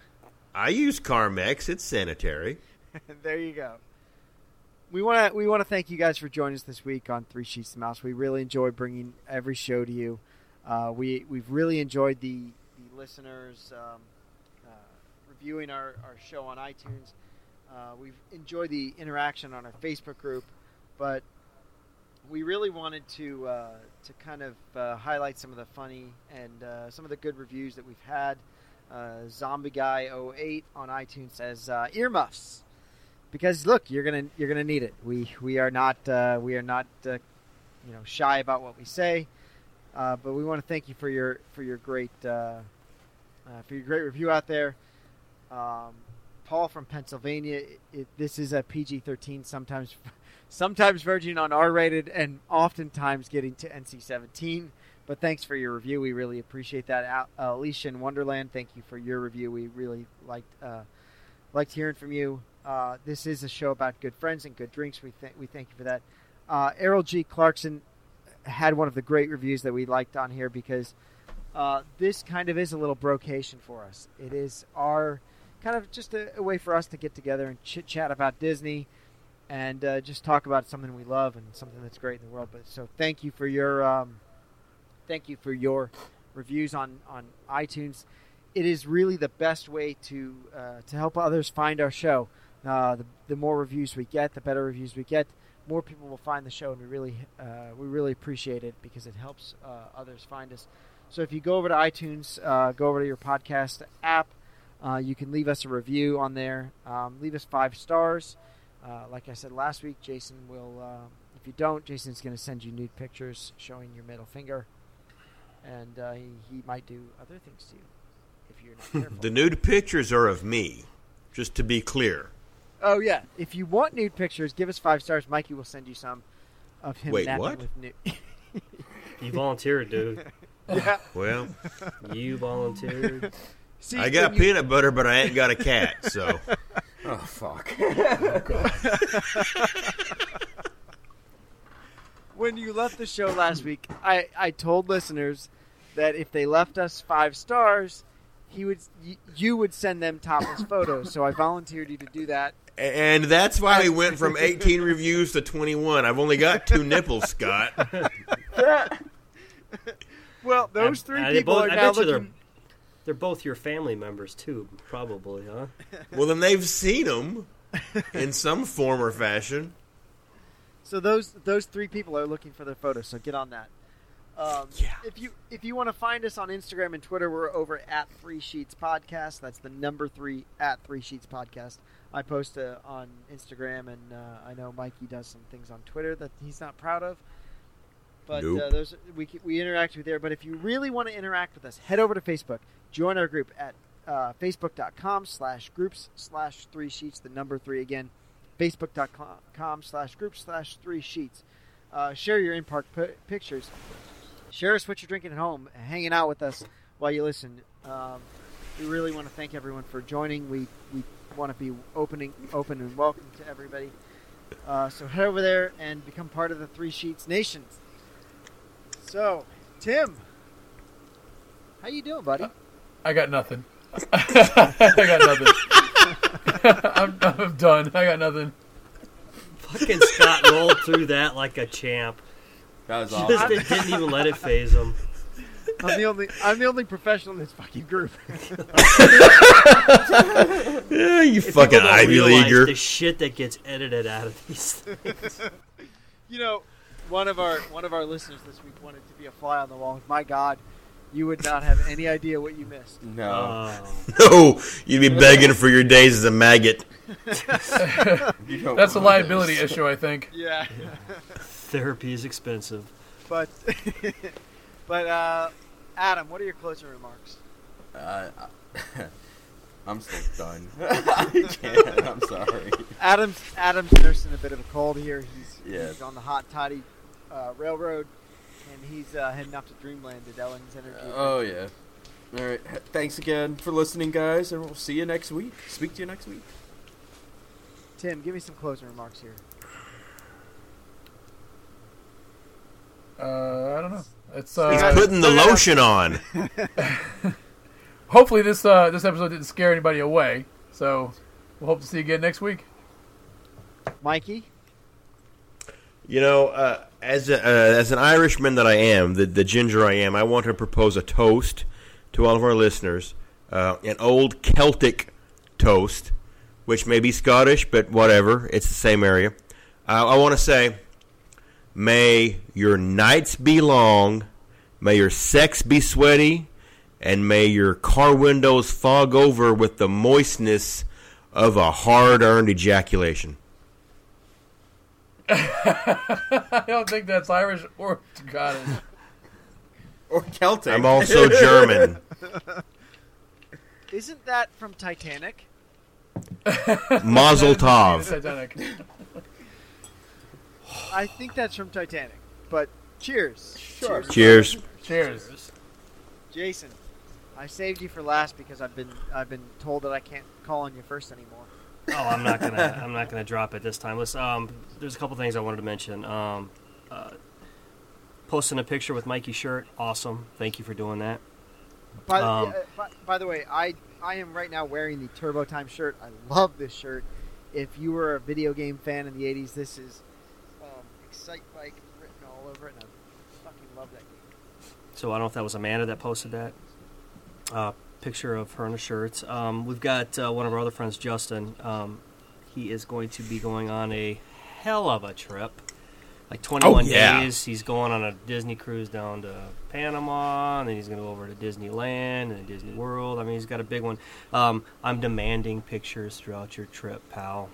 [SPEAKER 6] I use Carmex. It's sanitary.
[SPEAKER 3] there you go. We want to we want to thank you guys for joining us this week on Three Sheets to Mouse. We really enjoy bringing every show to you. Uh, we we've really enjoyed the the listeners um, uh, reviewing our, our show on iTunes. Uh, we've enjoyed the interaction on our Facebook group, but we really wanted to uh, to kind of uh, highlight some of the funny and uh, some of the good reviews that we've had. Uh, Zombie Guy 08 on iTunes says uh, earmuffs because look, you're gonna you're gonna need it. We we are not uh, we are not you know shy about what we say, but we want to thank you for your for your great for your great review out there. Um, Paul from Pennsylvania. It, this is a PG-13, sometimes sometimes verging on R-rated, and oftentimes getting to NC-17. But thanks for your review. We really appreciate that. Uh, Alicia in Wonderland, thank you for your review. We really liked uh, liked hearing from you. Uh, this is a show about good friends and good drinks. We th- we thank you for that. Uh, Errol G. Clarkson had one of the great reviews that we liked on here because uh, this kind of is a little brocation for us. It is our kind of just a, a way for us to get together and chit chat about Disney and uh, just talk about something we love and something that's great in the world. But so thank you for your um, thank you for your reviews on on iTunes. It is really the best way to uh, to help others find our show. Uh, the, the more reviews we get, the better reviews we get. More people will find the show, and we really uh, we really appreciate it because it helps uh, others find us. So if you go over to iTunes, uh, go over to your podcast app, you can leave us a review on there. Um, leave us five stars. Uh, like I said last week, Jason will. Uh, if you don't, Jason's going to send you nude pictures showing your middle finger, and uh, he, he might do other things to you if you're not careful.
[SPEAKER 6] The nude pictures are of me, just to be clear.
[SPEAKER 3] oh yeah, if you want nude pictures, give us five stars. Mikey will send you some of him
[SPEAKER 6] Wait,
[SPEAKER 3] napping
[SPEAKER 6] what?
[SPEAKER 3] with nude.
[SPEAKER 5] You volunteered, dude.
[SPEAKER 3] yeah.
[SPEAKER 6] Well,
[SPEAKER 5] You volunteered.
[SPEAKER 3] See,
[SPEAKER 6] I got
[SPEAKER 3] when you-
[SPEAKER 6] peanut butter, but I ain't got a cat, so.
[SPEAKER 4] Oh fuck.
[SPEAKER 3] Oh, when you left the show last week, I, I told listeners that if they left us five stars, he would y- you would send them topless photos. So I volunteered you to do that.
[SPEAKER 6] And that's why we went from 18 reviews to 21. I've only got two nipples, Scott.
[SPEAKER 3] Well, those three
[SPEAKER 5] I
[SPEAKER 3] people
[SPEAKER 5] both-
[SPEAKER 3] are
[SPEAKER 5] I
[SPEAKER 3] now
[SPEAKER 5] bet you they're-
[SPEAKER 3] looking.
[SPEAKER 5] They're both your family members too, probably, huh?
[SPEAKER 6] Well, then they've seen them in some form or fashion.
[SPEAKER 3] So those those three people are looking for their photos. So get on that. Um,
[SPEAKER 6] Yeah.
[SPEAKER 3] If you if you want to find us on Instagram and Twitter, we're over at Three Sheets Podcast. That's the number three at Three Sheets Podcast. I post uh, on Instagram, and uh, I know Mikey does some things on Twitter that he's not proud of. But uh, those we we interact with there. But if you really want to interact with us, head over to Facebook. Join our group at uh, facebook.com slash groups slash three sheets. The number three again. Facebook.com slash groups slash three sheets. Uh, share your in park p- pictures. Share us what you're drinking at home, hanging out with us while you listen. Um, we really want to thank everyone for joining. We we want to be opening open and welcome to everybody. Uh, so head over there and become part of the Three Sheets Nation. So, Tim, how you doing, buddy?
[SPEAKER 7] I got nothing. I got nothing. I'm, I'm done. I got nothing.
[SPEAKER 5] Fucking Scott rolled through that like a champ.
[SPEAKER 4] That was
[SPEAKER 5] Just
[SPEAKER 4] awesome.
[SPEAKER 5] did- didn't even let it phase him.
[SPEAKER 3] I'm the only I'm the only professional in this fucking group.
[SPEAKER 6] Yeah, you
[SPEAKER 5] If
[SPEAKER 6] fucking Ivy Leaguer.
[SPEAKER 5] The shit that gets edited out of these things.
[SPEAKER 3] you know, one of our one of our listeners this week wanted to be a fly on the wall. My God, You would not have any idea what you missed.
[SPEAKER 4] No,
[SPEAKER 5] Oh,
[SPEAKER 6] No, you'd be begging for your days as a maggot.
[SPEAKER 7] That's a liability
[SPEAKER 4] this.
[SPEAKER 7] issue, I think.
[SPEAKER 3] Yeah,
[SPEAKER 5] therapy is expensive.
[SPEAKER 3] but but uh, Adam, what are your closing remarks?
[SPEAKER 4] Uh, I'm still done. I can't. I'm sorry.
[SPEAKER 3] Adam's Adam's nursing a bit of a cold here. He's,
[SPEAKER 4] Yeah.
[SPEAKER 3] he's on the hot toddy uh, railroad, and he's uh, heading off to Dreamland at Ellen's Energy.
[SPEAKER 4] Oh yeah. All right. Thanks again for listening, guys, and we'll see you next week. Speak to you next week.
[SPEAKER 3] Tim, give me some closing remarks here.
[SPEAKER 7] Uh, I don't know. It's
[SPEAKER 6] He's
[SPEAKER 7] uh,
[SPEAKER 6] putting the lotion on.
[SPEAKER 7] hopefully this uh, this episode didn't scare anybody away. So we'll hope to see you again next week.
[SPEAKER 3] Mikey,
[SPEAKER 6] You know, uh, as a, uh, as an Irishman that I am, the, the ginger I am, I want to propose a toast to all of our listeners, uh, an old Celtic toast, which may be Scottish, but whatever, it's the same area. Uh, I want to say, may your nights be long, may your sex be sweaty, and may your car windows fog over with the moistness of a hard-earned ejaculation.
[SPEAKER 7] I don't think that's Irish or Scottish.
[SPEAKER 4] Or Celtic.
[SPEAKER 6] I'm also German.
[SPEAKER 3] isn't that from Titanic?
[SPEAKER 6] Mazel tov.
[SPEAKER 7] Titanic.
[SPEAKER 3] I think that's from Titanic. But cheers. Sure.
[SPEAKER 6] Cheers.
[SPEAKER 7] Cheers.
[SPEAKER 3] Jason, I saved you for last because I've been I've been told that I can't call on you first anymore.
[SPEAKER 5] Oh, I'm not gonna. I'm not gonna drop it this time. Let's. Um, there's a couple things I wanted to mention. Um, uh, posting a picture with Mikey's shirt, awesome. Thank you for doing that.
[SPEAKER 3] By, the-
[SPEAKER 5] Um,
[SPEAKER 3] uh, by, by the way, I I am right now wearing the Turbo Time shirt. I love this shirt. If you were a video game fan in the '80s, this is um, Excite Bike written all over it, and I fucking love that game.
[SPEAKER 5] So I don't know if that was Amanda that posted that uh, picture of her in a shirt. Um, we've got uh, one of our other friends, Justin. Um, he is going to be going on a hell of a trip, like 21
[SPEAKER 6] Oh, yeah.
[SPEAKER 5] days. He's going on a Disney cruise down to Panama, and then he's going to go over to Disneyland and Disney World. I mean, he's got a big one. Um, I'm demanding pictures throughout your trip, pal.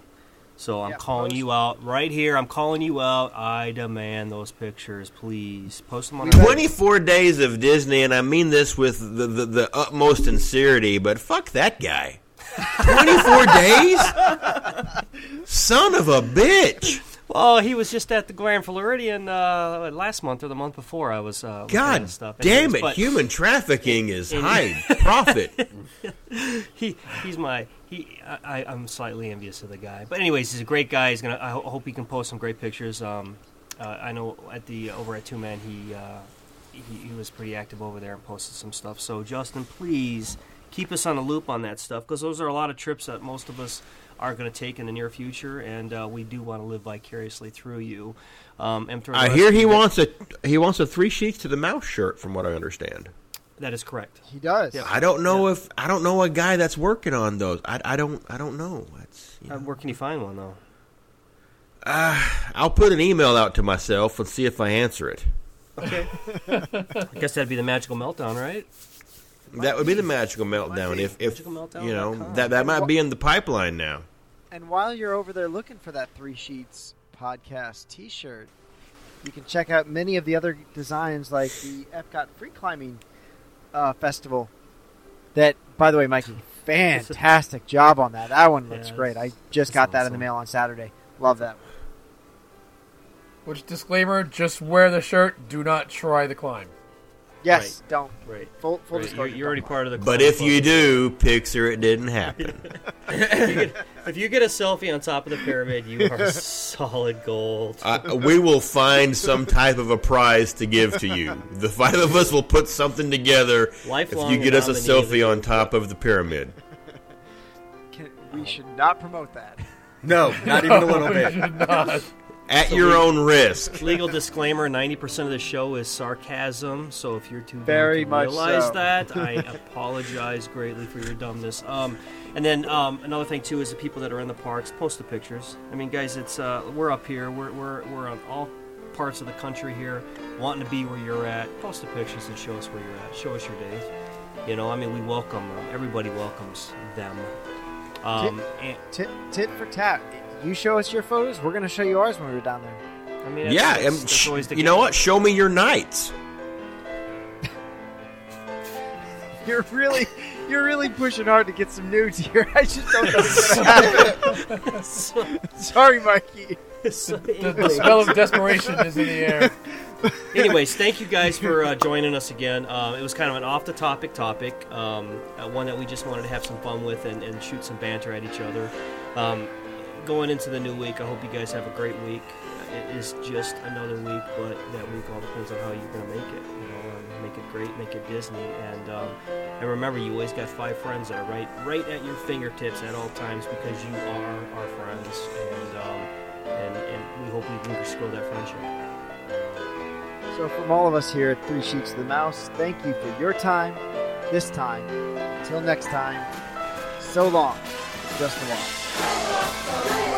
[SPEAKER 5] So I'm
[SPEAKER 3] Yeah,
[SPEAKER 5] calling
[SPEAKER 3] post-
[SPEAKER 5] you out right here. I'm calling you out. I demand those pictures, please. Post them on
[SPEAKER 3] We
[SPEAKER 5] our
[SPEAKER 6] 24 days of Disney, and I mean this with the, the, the utmost sincerity, but fuck that guy. 24 days? Son of a bitch.
[SPEAKER 5] Well, he was just at the Grand Floridian uh, last month or the month before. I was. Uh,
[SPEAKER 6] God
[SPEAKER 5] stuff.
[SPEAKER 6] damn it.
[SPEAKER 5] but
[SPEAKER 6] Human trafficking is high profit.
[SPEAKER 5] He, he's my. He, I, I'm slightly envious of the guy, but anyways, he's a great guy. He's gonna. I ho- hope he can post some great pictures. Um, uh, I know at the over at Two Man, he, uh, he he was pretty active over there and posted some stuff. So Justin, please keep us on the loop on that stuff because those are a lot of trips that most of us are going to take in the near future, and uh, we do want to live vicariously through you. Um, and
[SPEAKER 6] I hear he
[SPEAKER 5] that-
[SPEAKER 6] wants a he wants a three sheets to the mouse shirt from what I understand.
[SPEAKER 5] That is correct.
[SPEAKER 3] He does.
[SPEAKER 5] Yeah.
[SPEAKER 6] I don't know if I don't know a guy that's working on those. I, I don't I don't know. That's you
[SPEAKER 5] Uh,
[SPEAKER 6] know.
[SPEAKER 5] where can you find one though?
[SPEAKER 6] I'll put an email out to myself and see if I answer it.
[SPEAKER 5] Okay. I guess that'd be the magical meltdown, right?
[SPEAKER 6] That would be the magical meltdown if, if
[SPEAKER 5] magicalmeltdown.com.
[SPEAKER 6] you know that that might be in the pipeline now.
[SPEAKER 3] And while you're over there looking for that Three Sheets podcast T-shirt, you can check out many of the other designs, like the Epcot Free Climbing uh, Festival. That, by the way, Mikey, fantastic job on that. That one looks
[SPEAKER 5] Yeah,
[SPEAKER 3] great. I just got that in the mail on Saturday. Love that.
[SPEAKER 7] Which disclaimer? Just wear the shirt. Do not try the climb.
[SPEAKER 3] Yes, don't.
[SPEAKER 5] Right.
[SPEAKER 3] Full, full
[SPEAKER 5] Right, You're, you're already part of the.
[SPEAKER 6] But
[SPEAKER 5] club.
[SPEAKER 6] if you do, picture it didn't happen.
[SPEAKER 5] if you get a selfie on top of the pyramid, you are solid gold.
[SPEAKER 6] uh, we will find some type of a prize to give to you. The five of us will put something together
[SPEAKER 5] Lifelong
[SPEAKER 6] if you get us a
[SPEAKER 5] nominee of the
[SPEAKER 6] selfie on top of the pyramid.
[SPEAKER 3] Can- we should not promote that.
[SPEAKER 4] No, not even a little
[SPEAKER 7] We
[SPEAKER 4] bit.
[SPEAKER 7] Should not.
[SPEAKER 6] At your own risk.
[SPEAKER 5] Legal disclaimer: ninety percent of the show is sarcasm. So if you're too dumb
[SPEAKER 3] Very
[SPEAKER 5] to
[SPEAKER 3] much
[SPEAKER 5] realize
[SPEAKER 3] so.
[SPEAKER 5] that, I apologize greatly for your dumbness. Um, and then um, another thing too is the people that are in the parks post the pictures. I mean, guys, it's uh, we're up here. We're we're we're on all parts of the country here, wanting to be where you're at, post the pictures and show us where you're at. Show us your days. You know, I mean, we welcome them. Everybody welcomes them. Um, and,
[SPEAKER 3] Tit, tit for tat. You show us your photos, we're going to show you ours when we were down there.
[SPEAKER 5] I mean, that's,
[SPEAKER 6] Yeah,
[SPEAKER 5] that's, that's
[SPEAKER 6] sh-
[SPEAKER 5] always the
[SPEAKER 6] you know what? Show me your nights.
[SPEAKER 3] You're really, you're really pushing hard to get some nudes here. I just don't know what's going to happen. Sorry, Mikey.
[SPEAKER 5] So,
[SPEAKER 7] The, the
[SPEAKER 5] anyways-
[SPEAKER 7] smell of desperation is in the air.
[SPEAKER 5] anyways, thank you guys for uh, joining us again. Um, it was kind of an off the topic topic, um, uh, one that we just wanted to have some fun with and, and shoot some banter at each other. Um, going into the new week, I hope you guys have a great week. It is just another week, but that week all depends on how you're going to make it. You know, um, make it great, make it Disney, and um, and remember, you always got five friends that are right right at your fingertips at all times because you are our friends, and um, and and we hope we can grow that friendship.
[SPEAKER 3] So, from all of us here at Three Sheets to the Mouse, thank you for your time, this time. Until next time, so long. Just a while. Yeah.